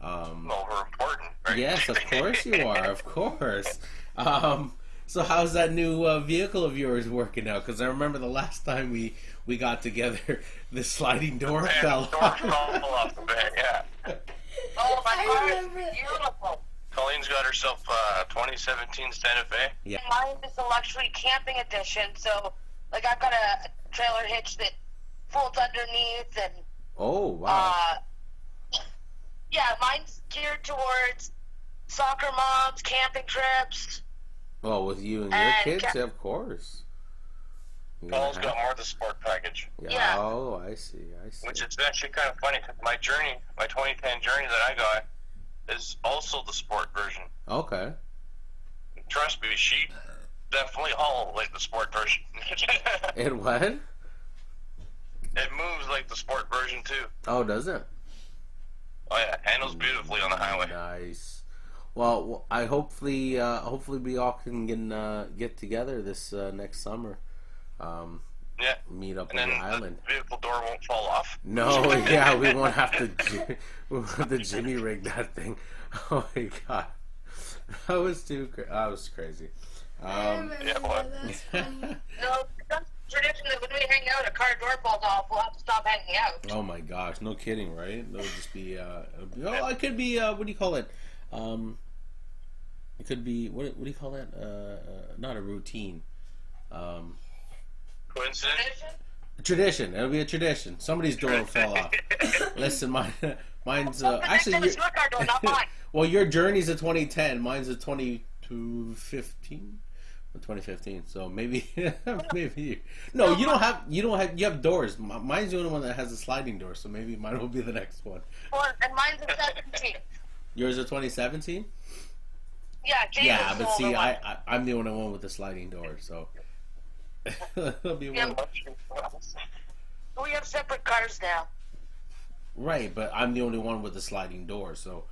Um, Well, we're important, right? Yes, of course you are. Of course. Um, so how's that new uh, vehicle of yours working out? Because I remember the last time we we got together, the sliding door Man, fell the door off. fell off the bed, yeah. Oh my I god, remember- it's beautiful. Colleen's got herself uh, 2017 Santa Fe. Yeah. Mine is the luxury camping edition, so like I've got a trailer hitch that folds underneath and Oh wow! uh yeah, mine's geared towards soccer moms, camping trips. well, with you and your and kids, ca- of course. You Paul's have- got more of the sport package, yeah. yeah. Oh, I see. I see. which is actually kind of funny because my journey, my 2010 journey that I got, is also the sport version. okay. Trust me, she definitely haul like the sport version. It what? it moves like the sport version too. Oh, does it? Oh yeah, handles beautifully on the highway. Nice. Well, w- I hopefully, uh, hopefully we all can get, uh, get together this uh, next summer. Um, Yeah, meet up and on then the island. the vehicle door won't fall off. No, yeah, we won't have to. We won't have to Jimmy rig that thing. Oh my god, that was too. Cra- that was crazy. I Um, yeah, that. what? That's funny. No, it's tradition that when we hang out, a car door falls off, we'll have to stop hanging out. oh my gosh, no kidding, right? That would just be. Uh, it'd be- oh, it could be. Uh, what do you call it? Um, it could be. What, what do you call that? Uh, uh, not a routine. Um, Coincidence? tradition. It'll be a tradition. Somebody's door will fall off. Listen, mine, mine's uh, actually. Your- your door, not mine. well, your journey's a 2010. Mine's a 2015. 2015. So maybe, maybe. No, you don't have. You don't have. You have doors. Mine's the only one that has a sliding door. So maybe mine will be the next one. Well, and mine's a 17. Yours is 2017. Yeah, James Yeah, but see, I, I I'm the only one with the sliding door. So it'll be Yeah, one. we have separate cars now. Right, but I'm the only one with the sliding door. So.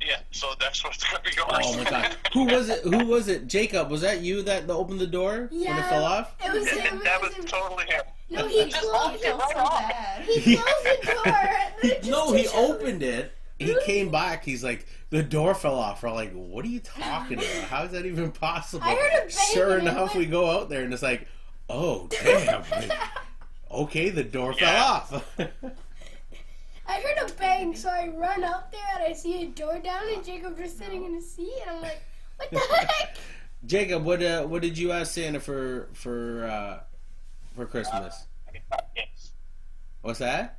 Yeah, so that's what's gonna be going. Oh my god. Who was it? Who was it? Jacob, was that you that opened the door when it fell off? It was him. that was was totally him. No, he Just closed opened it. it so bad. He closed the door. and then just No, he opened it. He came back. He's like, the door fell off. We're like, what are you talking about? How is that even possible? I heard a bang Sure enough, went- we go out there and it's like, oh damn. okay, the door fell off. I heard a bang, so I run out there and I see a door down and Jacob just sitting in a seat, and I'm like, what the heck? Jacob, what uh, what did you ask Santa for for uh, for Christmas? A guitar case. What's that?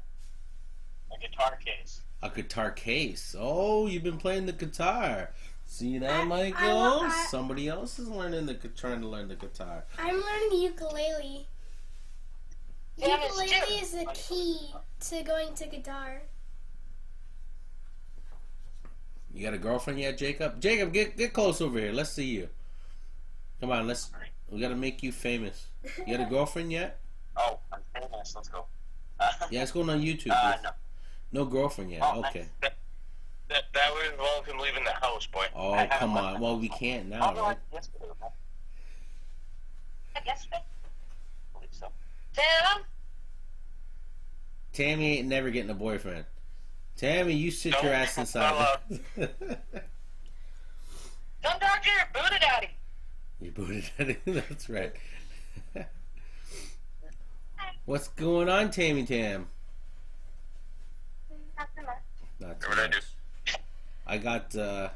A guitar case. A guitar case. Oh, you've been playing the guitar. See that, I- I Michael? I- Somebody else is learning the trying to learn the guitar. I'm learning the ukulele. Yeah, ukulele is the key to going to guitar. You got a girlfriend yet, Jacob? Jacob, get get close over here. Let's see you. Come on, let's. We gotta make you famous. You got a girlfriend yet? Oh, I'm famous. Let's go. Yeah, it's going on YouTube. Uh, no. No girlfriend yet. Oh, Okay. That, that, that would involve him leaving the house, boy. Oh, come on. Well, we can't now, no, right? I- yesterday. Yesterday. I believe so. Sam, Tammy ain't never getting a boyfriend. Tammy, you sit No, your ass inside. come talk to your Buddha daddy. You booted it. That's right. What's going on, Tammy Tam? Not too What I much. I got. Uh,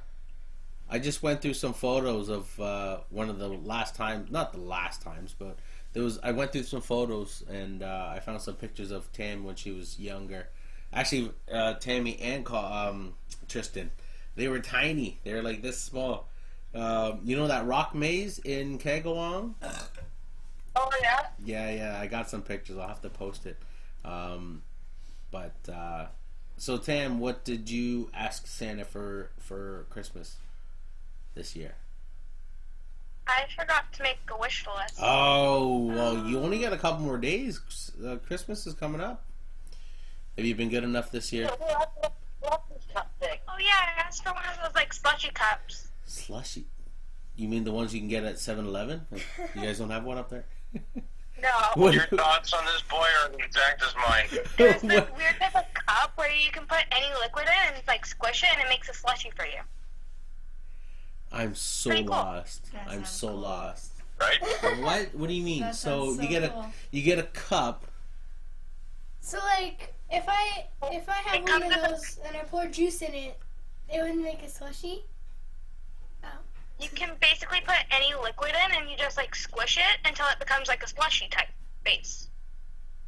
I just went through some photos of uh, one of the last times, not the last times, but there was. I went through some photos and uh, I found some pictures of Tam when she was younger. Actually, uh, Tammy and Ca- um, Tristan, they were tiny. They were like this small. Um, you know that rock maze in Kagawong? Oh yeah. Yeah, yeah. I got some pictures. I'll have to post it. Um, but uh, so Tam, what did you ask Santa for for Christmas this year? I forgot to make a wish list. Oh, well, you only got a couple more days. Uh, Christmas is coming up. Have you been good enough this year? Oh yeah, I asked for one of those like slushy cups. Slushy. You mean the ones you can get at 7-Eleven? You guys don't have one up there? No. What- Your thoughts on this boy are the exact as mine. There's this what- weird type of cup where you can put any liquid in and like squish it and it makes a slushy for you. I'm so Pretty cool. lost. That I'm sounds so cool. lost. Right? What? What do you mean? That So sounds so you get cool. a you get a cup. So like, if I if I have It one comes of in a- those and I pour juice in it, it would make a slushy. You can basically put any liquid in and you just like squish it until it becomes like a slushy type base.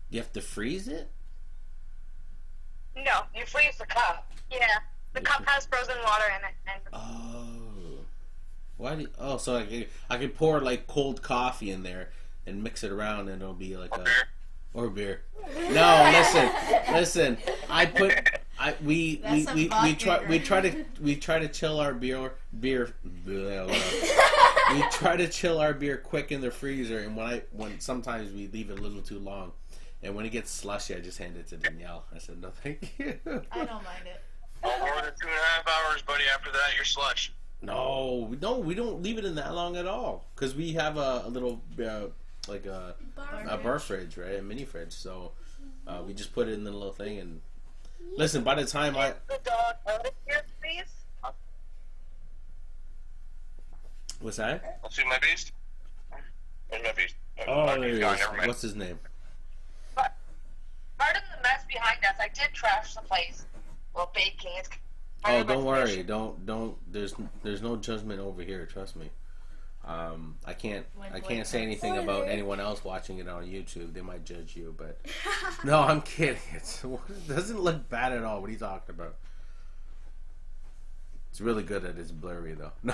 You have to freeze it. No, you freeze the cup. Yeah. The cup has frozen water in it and Oh. Why? Do oh, so I can, I can pour like cold coffee in there and mix it around, and it'll be like a Okay. or beer. No, listen, listen. I put I we we we, we try we try to we try to chill our beer beer. blah, blah. we try to chill our beer quick in the freezer, and when I when sometimes we leave it a little too long, and when it gets slushy, I just hand it to Danielle. I said no, thank you. I don't mind it. No more than two and a half hours, buddy. After that, you're slush. No, we don't. We don't leave it in that long at all because we have a, a little uh, like a Bar. a bar fridge, right? A mini fridge. So uh, we just put it in the little thing and listen. By the time I the dog out here, please. what's that? Let's see my beast. Where's my beast? Oh, my there he is. never mind. What's his name? Part of the mess behind us, I did trash the place. Well, baking is. Oh, don't worry. Don't don't. There's there's no judgment over here. Trust me. Um, I can't When I can't say comes. anything about anyone else watching it on YouTube. They might judge you, but no, I'm kidding. It's, it doesn't look bad at all. What are you talking about? It's really good at it's blurry though. No.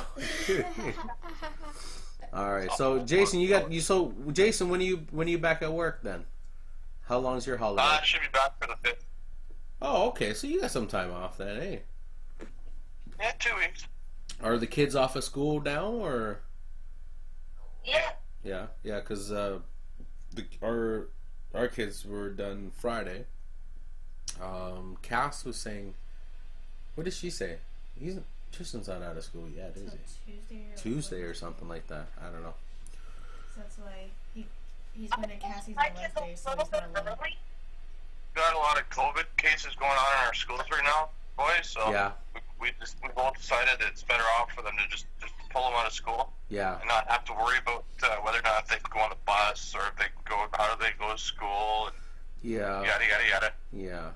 all right. So Jason, you got you. So Jason, when are you when are you back at work then? How long's your holiday? Uh, I should be back for the fifth. oh, okay. So you got some time off then, eh? Yeah, two weeks. Are the kids off of school now, or Yeah. yeah, yeah? Because uh, the our our kids were done Friday. Um, Cass was saying, what did she say? He's Tristan's not out of school yet, is So he? Tuesday or Tuesday or something like that. I don't know. So that's why he he's been at Cassie's My on kids a Wednesday, so little he's bit not alone. early. Got a lot of COVID cases going on in our schools right now, boys. So Yeah, we, we just we both decided that it's better off for them to just just pull them out of school yeah, and not have to worry about uh, whether or not they can go on the bus or if they can go how do they go to school and yeah, yada yada yada. yeah.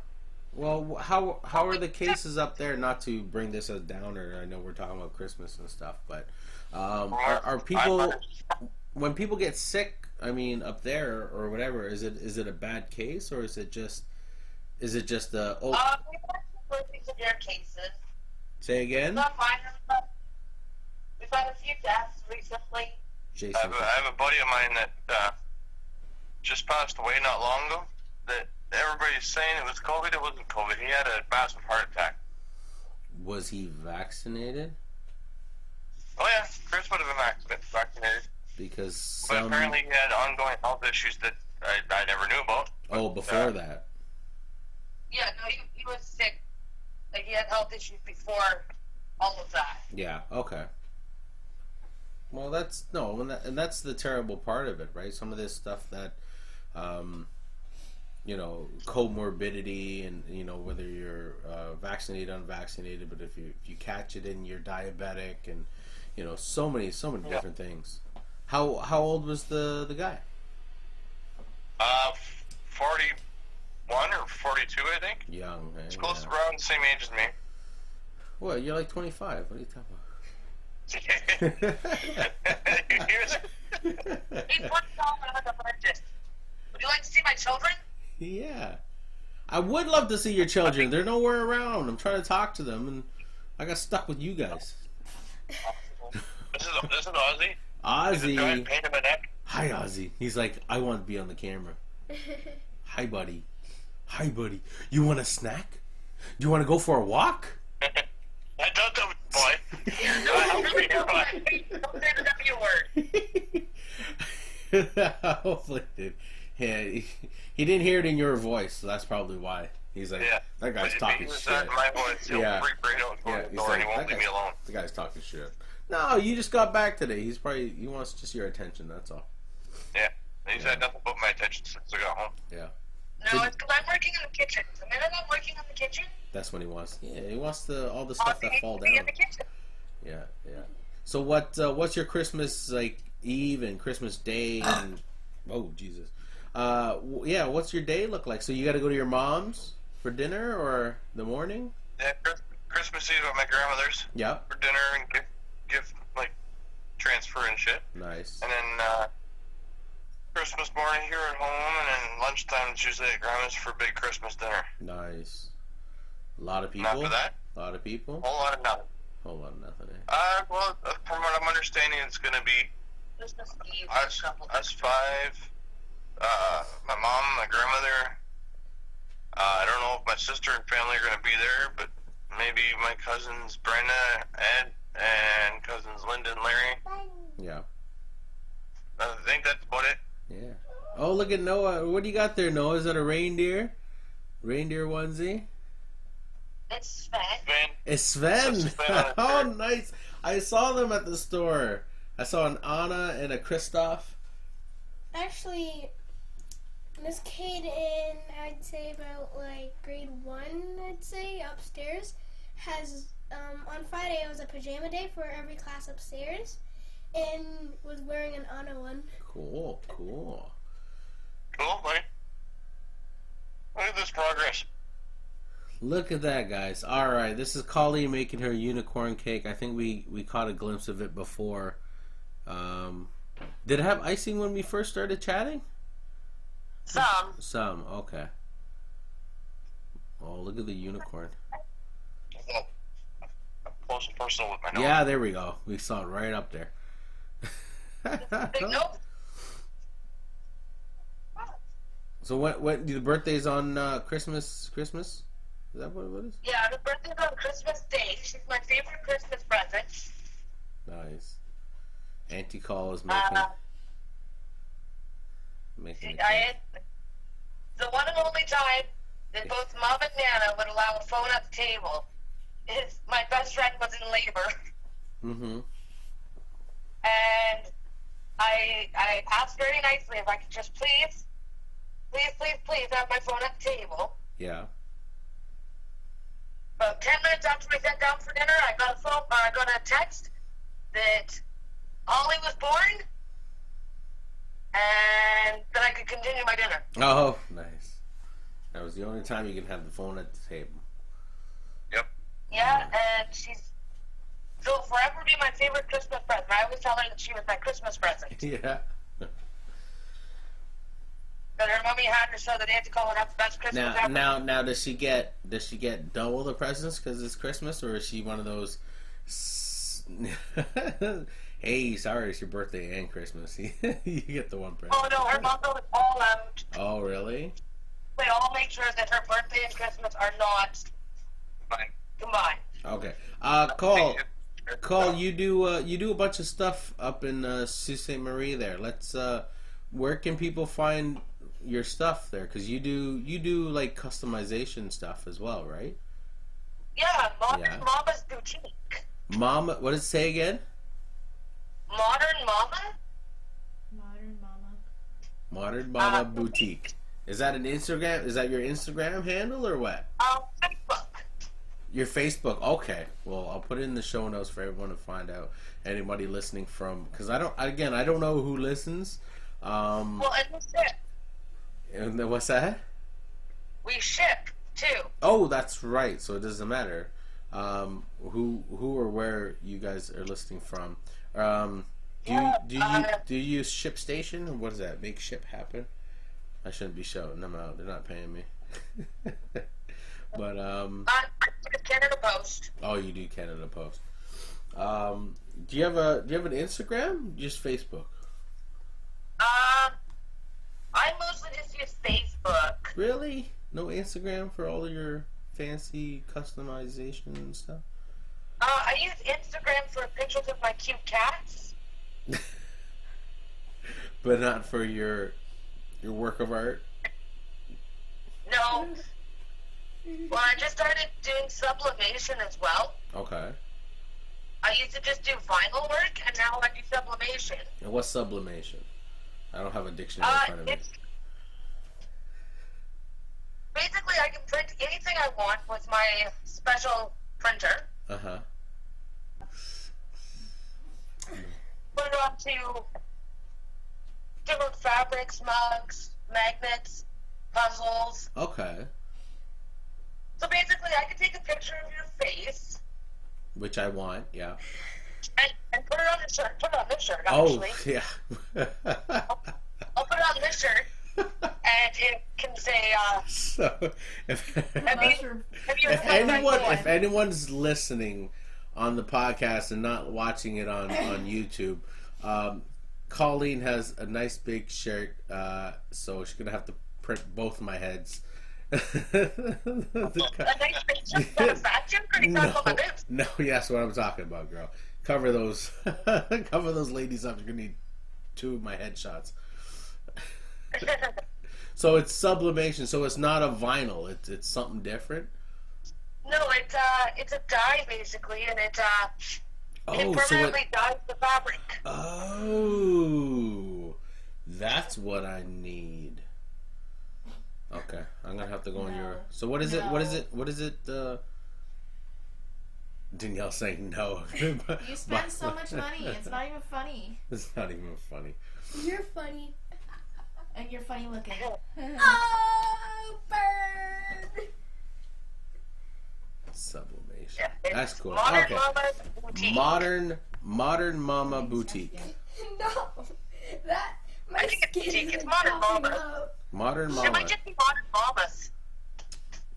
Well, how how are the cases up there? Not to bring this as downer. I know we're talking about Christmas and stuff, but um, are, are people when people get sick? I mean, up there or whatever, is it is it a bad case or is it just is it just a oh? Um, we've had some really severe cases. say again, Not mine, but we've had a few deaths recently. I have, a, I have a buddy of mine that uh, just passed away not long ago. That everybody's saying it was COVID. It wasn't COVID. He had a massive heart attack. Was he vaccinated? Oh yeah, Chris would have been vaccinated, Because but apparently he had ongoing health issues that I, I never knew about. oh before that. Yeah, no, he, he was sick. Like he had health issues before all of that. Yeah. Okay. Well, that's no, and, that, and that's the terrible part of it, right? Some of this stuff that, um, you know, comorbidity, and you know whether you're uh, vaccinated, unvaccinated, but if you if you catch it and you're diabetic, and you know, so many so many Yeah. different things. How how old was the the guy? Uh, forty-one or forty-two, I think. Young. eh? It's close Yeah. around the same age as me. What? You're like 25. What are you talking about? He put it on like a dentist. Would you like to see my children? Yeah. I would love to see your children. They're nowhere around. I'm trying to talk to them, and I got stuck with you guys. this is this is Ozzy. He's a giant Ozzy. pain in the neck. Hi, Ozzy. He's like, I want to be on the camera. Hi, buddy. Hi, buddy. You want a snack? Do you want to go for a walk? I don't know, boy. I'm gonna be here, boy. Don't say the W word. Hopefully, dude. Yeah, he, he didn't hear it in your voice, so that's probably why. He's like, Yeah. that guy's But talking shit. that my voice, he'll Yeah. freak right out Yeah, the he's door and he like, won't that leave me guy's- alone. The guy's talking shit. No, you just got back today. He's probably he wants just your attention. That's all. Yeah. He's had nothing but my attention since I got home. Yeah. No, it's because I'm working in the kitchen. The minute I'm working in the kitchen, That's what he wants. Yeah, he wants the all the stuff that be fall in down. the kitchen. Yeah, yeah. So what? Uh, what's your Christmas like Eve and Christmas Day and oh Jesus, uh, w- yeah. What's your day look like? So you got to go to your mom's for dinner or the morning? Yeah, Chris- Christmas Eve at my grandmother's Yep. for dinner and give, give like transfer and shit. Nice. And then uh, Christmas morning here at home, and then lunchtime is usually at grandma's for big Christmas dinner. Nice. A lot of And people. after that, A lot of people. a whole lot of nothing. Whole lot of nothing. Eh? Uh, well, uh, from what I'm understanding, it's gonna be Christmas Eve. us, us five, uh, my mom, my grandmother. Uh, I don't know if my sister and family are gonna be there, but maybe my cousins Brenda, Ed, and cousins Linda and Larry. Yeah. I think that's about it. Yeah. Oh, look at Noah. What do you got there, Noah? Is that a reindeer? Reindeer onesie? It's Sven. Man, It's Sven. It's Sven. oh, nice. I saw them at the store. I saw an Anna and a Kristoff. Actually, Miss Kate in I'd say about like grade one, I'd say upstairs has um, on Friday it was a pajama day for every class upstairs, and was wearing an Anna one. Cool, cool. cool, buddy. Look at this progress. Look at that, guys. All right, this is Colleen making her unicorn cake. I think we we caught a glimpse of it before. Um, did it have icing when we first started chatting? Some. Some. Okay. Oh, look at the unicorn. Close and personal with my nose. Yeah, there we go. We saw it right up there. So what? What? The birthday's on uh, Christmas. Christmas. Is that what it is? Yeah, her birthday's on Christmas Day. She's my favorite Christmas present. Nice. Auntie Call is making Uh, making. she, I the one and only time that both Mom and Nana would allow a phone at the table is my best friend was in labor, Mm-hmm. and I I asked very nicely if I could just please, please, please, please have my phone at the table. Yeah. About ten minutes after we sat down for dinner, I got a phone. Uh, I got a text that Ollie was born, and that I could continue my dinner. Oh, nice. That was the only time you can have the phone at the table. Yep. Yeah, and she's she'll forever be my favorite Christmas present. I always tell her that she was my Christmas present. Yeah. That her mommy had her so that Auntie Cole would have the best Christmas Now, ever. now, now, does she get does she get double the presents because it's Christmas, or is she one of those? hey, sorry, it's your birthday and Christmas. you get the one present. Oh no, her mom goes all out. Oh, really? They all make sure that her birthday and Christmas are not Fine. combined. Okay. Uh, call, call. You do uh, you do a bunch of stuff up in uh, Sault Ste. Marie there. Let's. Uh, where can people find your stuff there? Because you do you do like customization stuff as well, right? Yeah, modern Yeah. Mama's boutique. Mama, what does it say again? Modern Mama. Modern Mama. Modern Mama Uh, Boutique. Is that an Instagram? Is that your Instagram handle or what? Um, Facebook. Your Facebook. Okay. Well, I'll put it in the show notes for everyone to find out. Anybody listening from, because I don't. Again, I don't know who listens. Um, Well, and we ship. And then what's that? We ship too. Oh, that's right. So it doesn't matter um, who who or where you guys are listening from. Um, do you do you uh, do you use ShipStation? Or what is that? Make ship happen. I shouldn't be shouting them out. They're not paying me. but um, Uh, Canada Post. oh, you do Canada Post. Um, do you have a do you have an Instagram? Just Facebook. Um, I mostly just use Facebook. Really? No Instagram for all your fancy customization and stuff. Uh, I use Instagram for pictures of my cute cats. but not for your your work of art. No. Well, I just started doing sublimation as well. Okay. I used to just do vinyl work, and now I do sublimation. And what's sublimation? I don't have a dictionary in Uh, front of me. basically I can print anything I want with my special printer. Uh huh. Put it onto different fabrics, mugs, magnets, puzzles. Okay. So basically, I can take a picture of your face Which I want. Yeah. And, and put it on the shirt. Put it on this shirt, Oh actually. yeah. I'll put it on this shirt, and it can say, uh, so if, have you, Sure. have you if anyone if anyone's listening on the podcast and not watching it on on YouTube, um, Colleen has a nice big shirt, uh, so she's gonna have to print both my heads. A nice picture of a vacuum pretty no, no. on my boobs. no, yes, what I'm talking about, girl. Cover those, cover those ladies up. You're gonna need two of my headshots. So it's sublimation. So it's not a vinyl. It's it's something different. no, it's uh, it's a dye basically, and it uh, Oh, it so permanently it, dyes the fabric. oh, that's what I need. Okay, I'm gonna have to go on your. So what is it? What is it? What is it? Uh, Danielle saying no. You spend so much money. It's not even funny. It's not even funny. You're funny. And you're funny looking. Oh, bird. Sublimation. Yeah, That's cool. Modern Okay. Mama boutique. Modern Modern Mama Boutique. No, that my I think it's skin boutique. It's is modern mama. out. Modern It Mama. might just be Modern Mamas.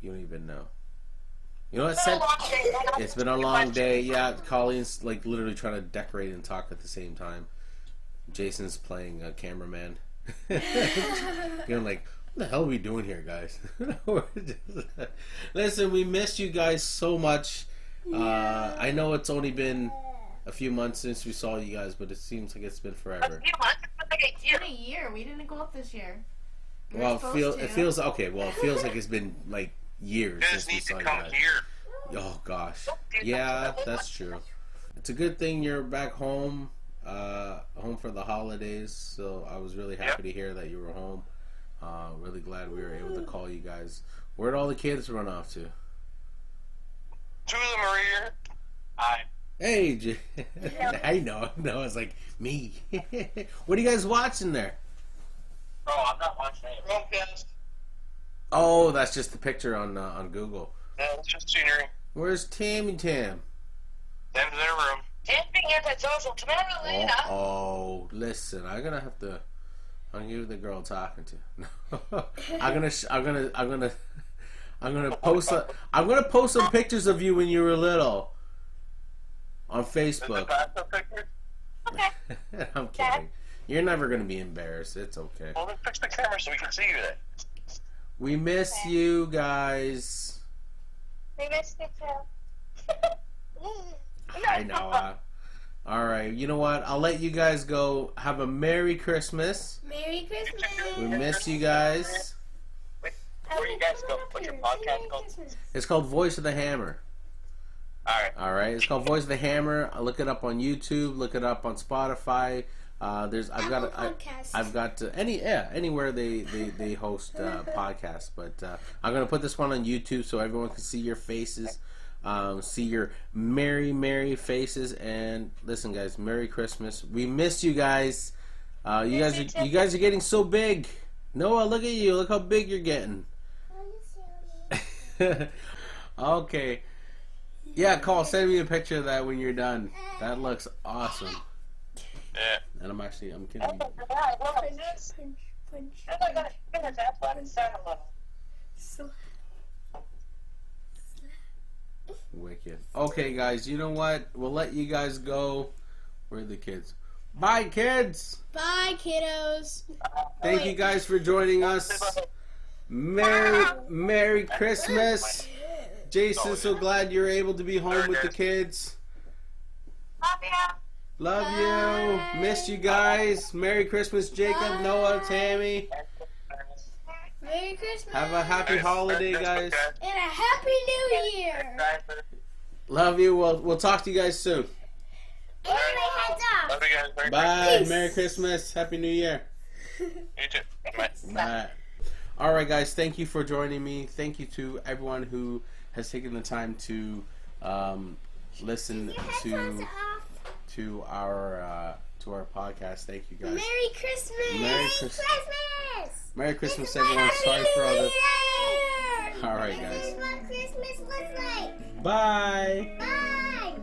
You don't even know. You know what? It's been a long day. It's been a long day. Yeah, Colleen's like literally trying to decorate and talk at the same time. Jason's playing a cameraman. You're like, what the hell are we doing here, guys? Just- Listen, we missed you guys so much. Uh, I know it's only been a few months since we saw you guys, but it seems like it's been forever. A few months, it's been like a It's year. been a year. We didn't go up this year. We Well, it supposed feels to. it feels okay. Well, it feels like it's been like years You guys need to come guys. here. Oh gosh. Yeah, that's true. It's a good thing you're back home, uh, home for the holidays. So I was really happy to hear that you were home. Uh, really glad we were able to call you guys. Where'd all the kids run off to? Two of them are here. Hi. Hey, I know, no, it's like me. what are you guys watching there? Oh, I'm not watching it. Chromecast. Oh, that's just the picture on uh, on Google. Yeah, it's just scenery. Where's Tammy Tam? Them in their room. Dan's being antisocial. Tomorrow, Oh, Lena. oh, listen, I'm gonna have to. I'm you the girl I'm talking to. I'm gonna, sh- I'm gonna, I'm gonna, I'm gonna post. A, I'm gonna post some pictures of you when you were little on Is the Facebook. backup picture? I'm kidding. You're never gonna be embarrassed. It's okay. Well, then fix the camera so we can see you then. We miss you guys. We missed you too. I know. Uh, all right. You know what? I'll let you guys go. Have a Merry Christmas. Merry Christmas. We miss you guys. Where you guys go? What's your podcast called? It's called Voice of the Hammer. Alright. All right, it's called Voice of the Hammer. Look it up on YouTube. Look it up on Spotify. Uh, there's I've got Apple I, Podcasts. I've got uh, any yeah anywhere they they, they host uh, podcasts. But uh, I'm gonna put this one on YouTube so everyone can see your faces, um, see your merry merry faces. And listen, guys, Merry Christmas. We miss you guys. Uh, you guys are you guys are getting so big. Noah, look at you. Look how big you're getting. okay. Yeah, call. Send me a picture of that when you're done. That looks awesome. Yeah. And I'm actually, I'm kidding. Oh, yeah, I love this. Punch, punch, I'm gonna finish that, but sound a little. slap. Wicked. Okay, guys. You know what? We'll let you guys go. Where are the kids? Bye, kids. Bye, kiddos. Thank you guys for joining us. Merry, Merry Christmas. Jason, so glad you're able to be home with the kids. Love ya. Love you. Missed you guys. Merry Christmas, Jacob, Noah, Tammy. Merry Christmas. Have a happy holiday, guys. and a happy new year. Love you. We'll, we'll talk to you guys soon. And my head's off. Love you guys. Merry Bye. Peace. Merry Christmas. Happy New Year. You too. Bye. Bye. All right, guys. Thank you for joining me. Thank you to everyone who has taken the time to um, listen to off. To our uh, to our podcast. Thank you, guys. Merry Christmas! Merry Christmas! Merry Christmas, what everyone. Sorry for all the. All right, This is guys. what Christmas looks like. Bye. Bye!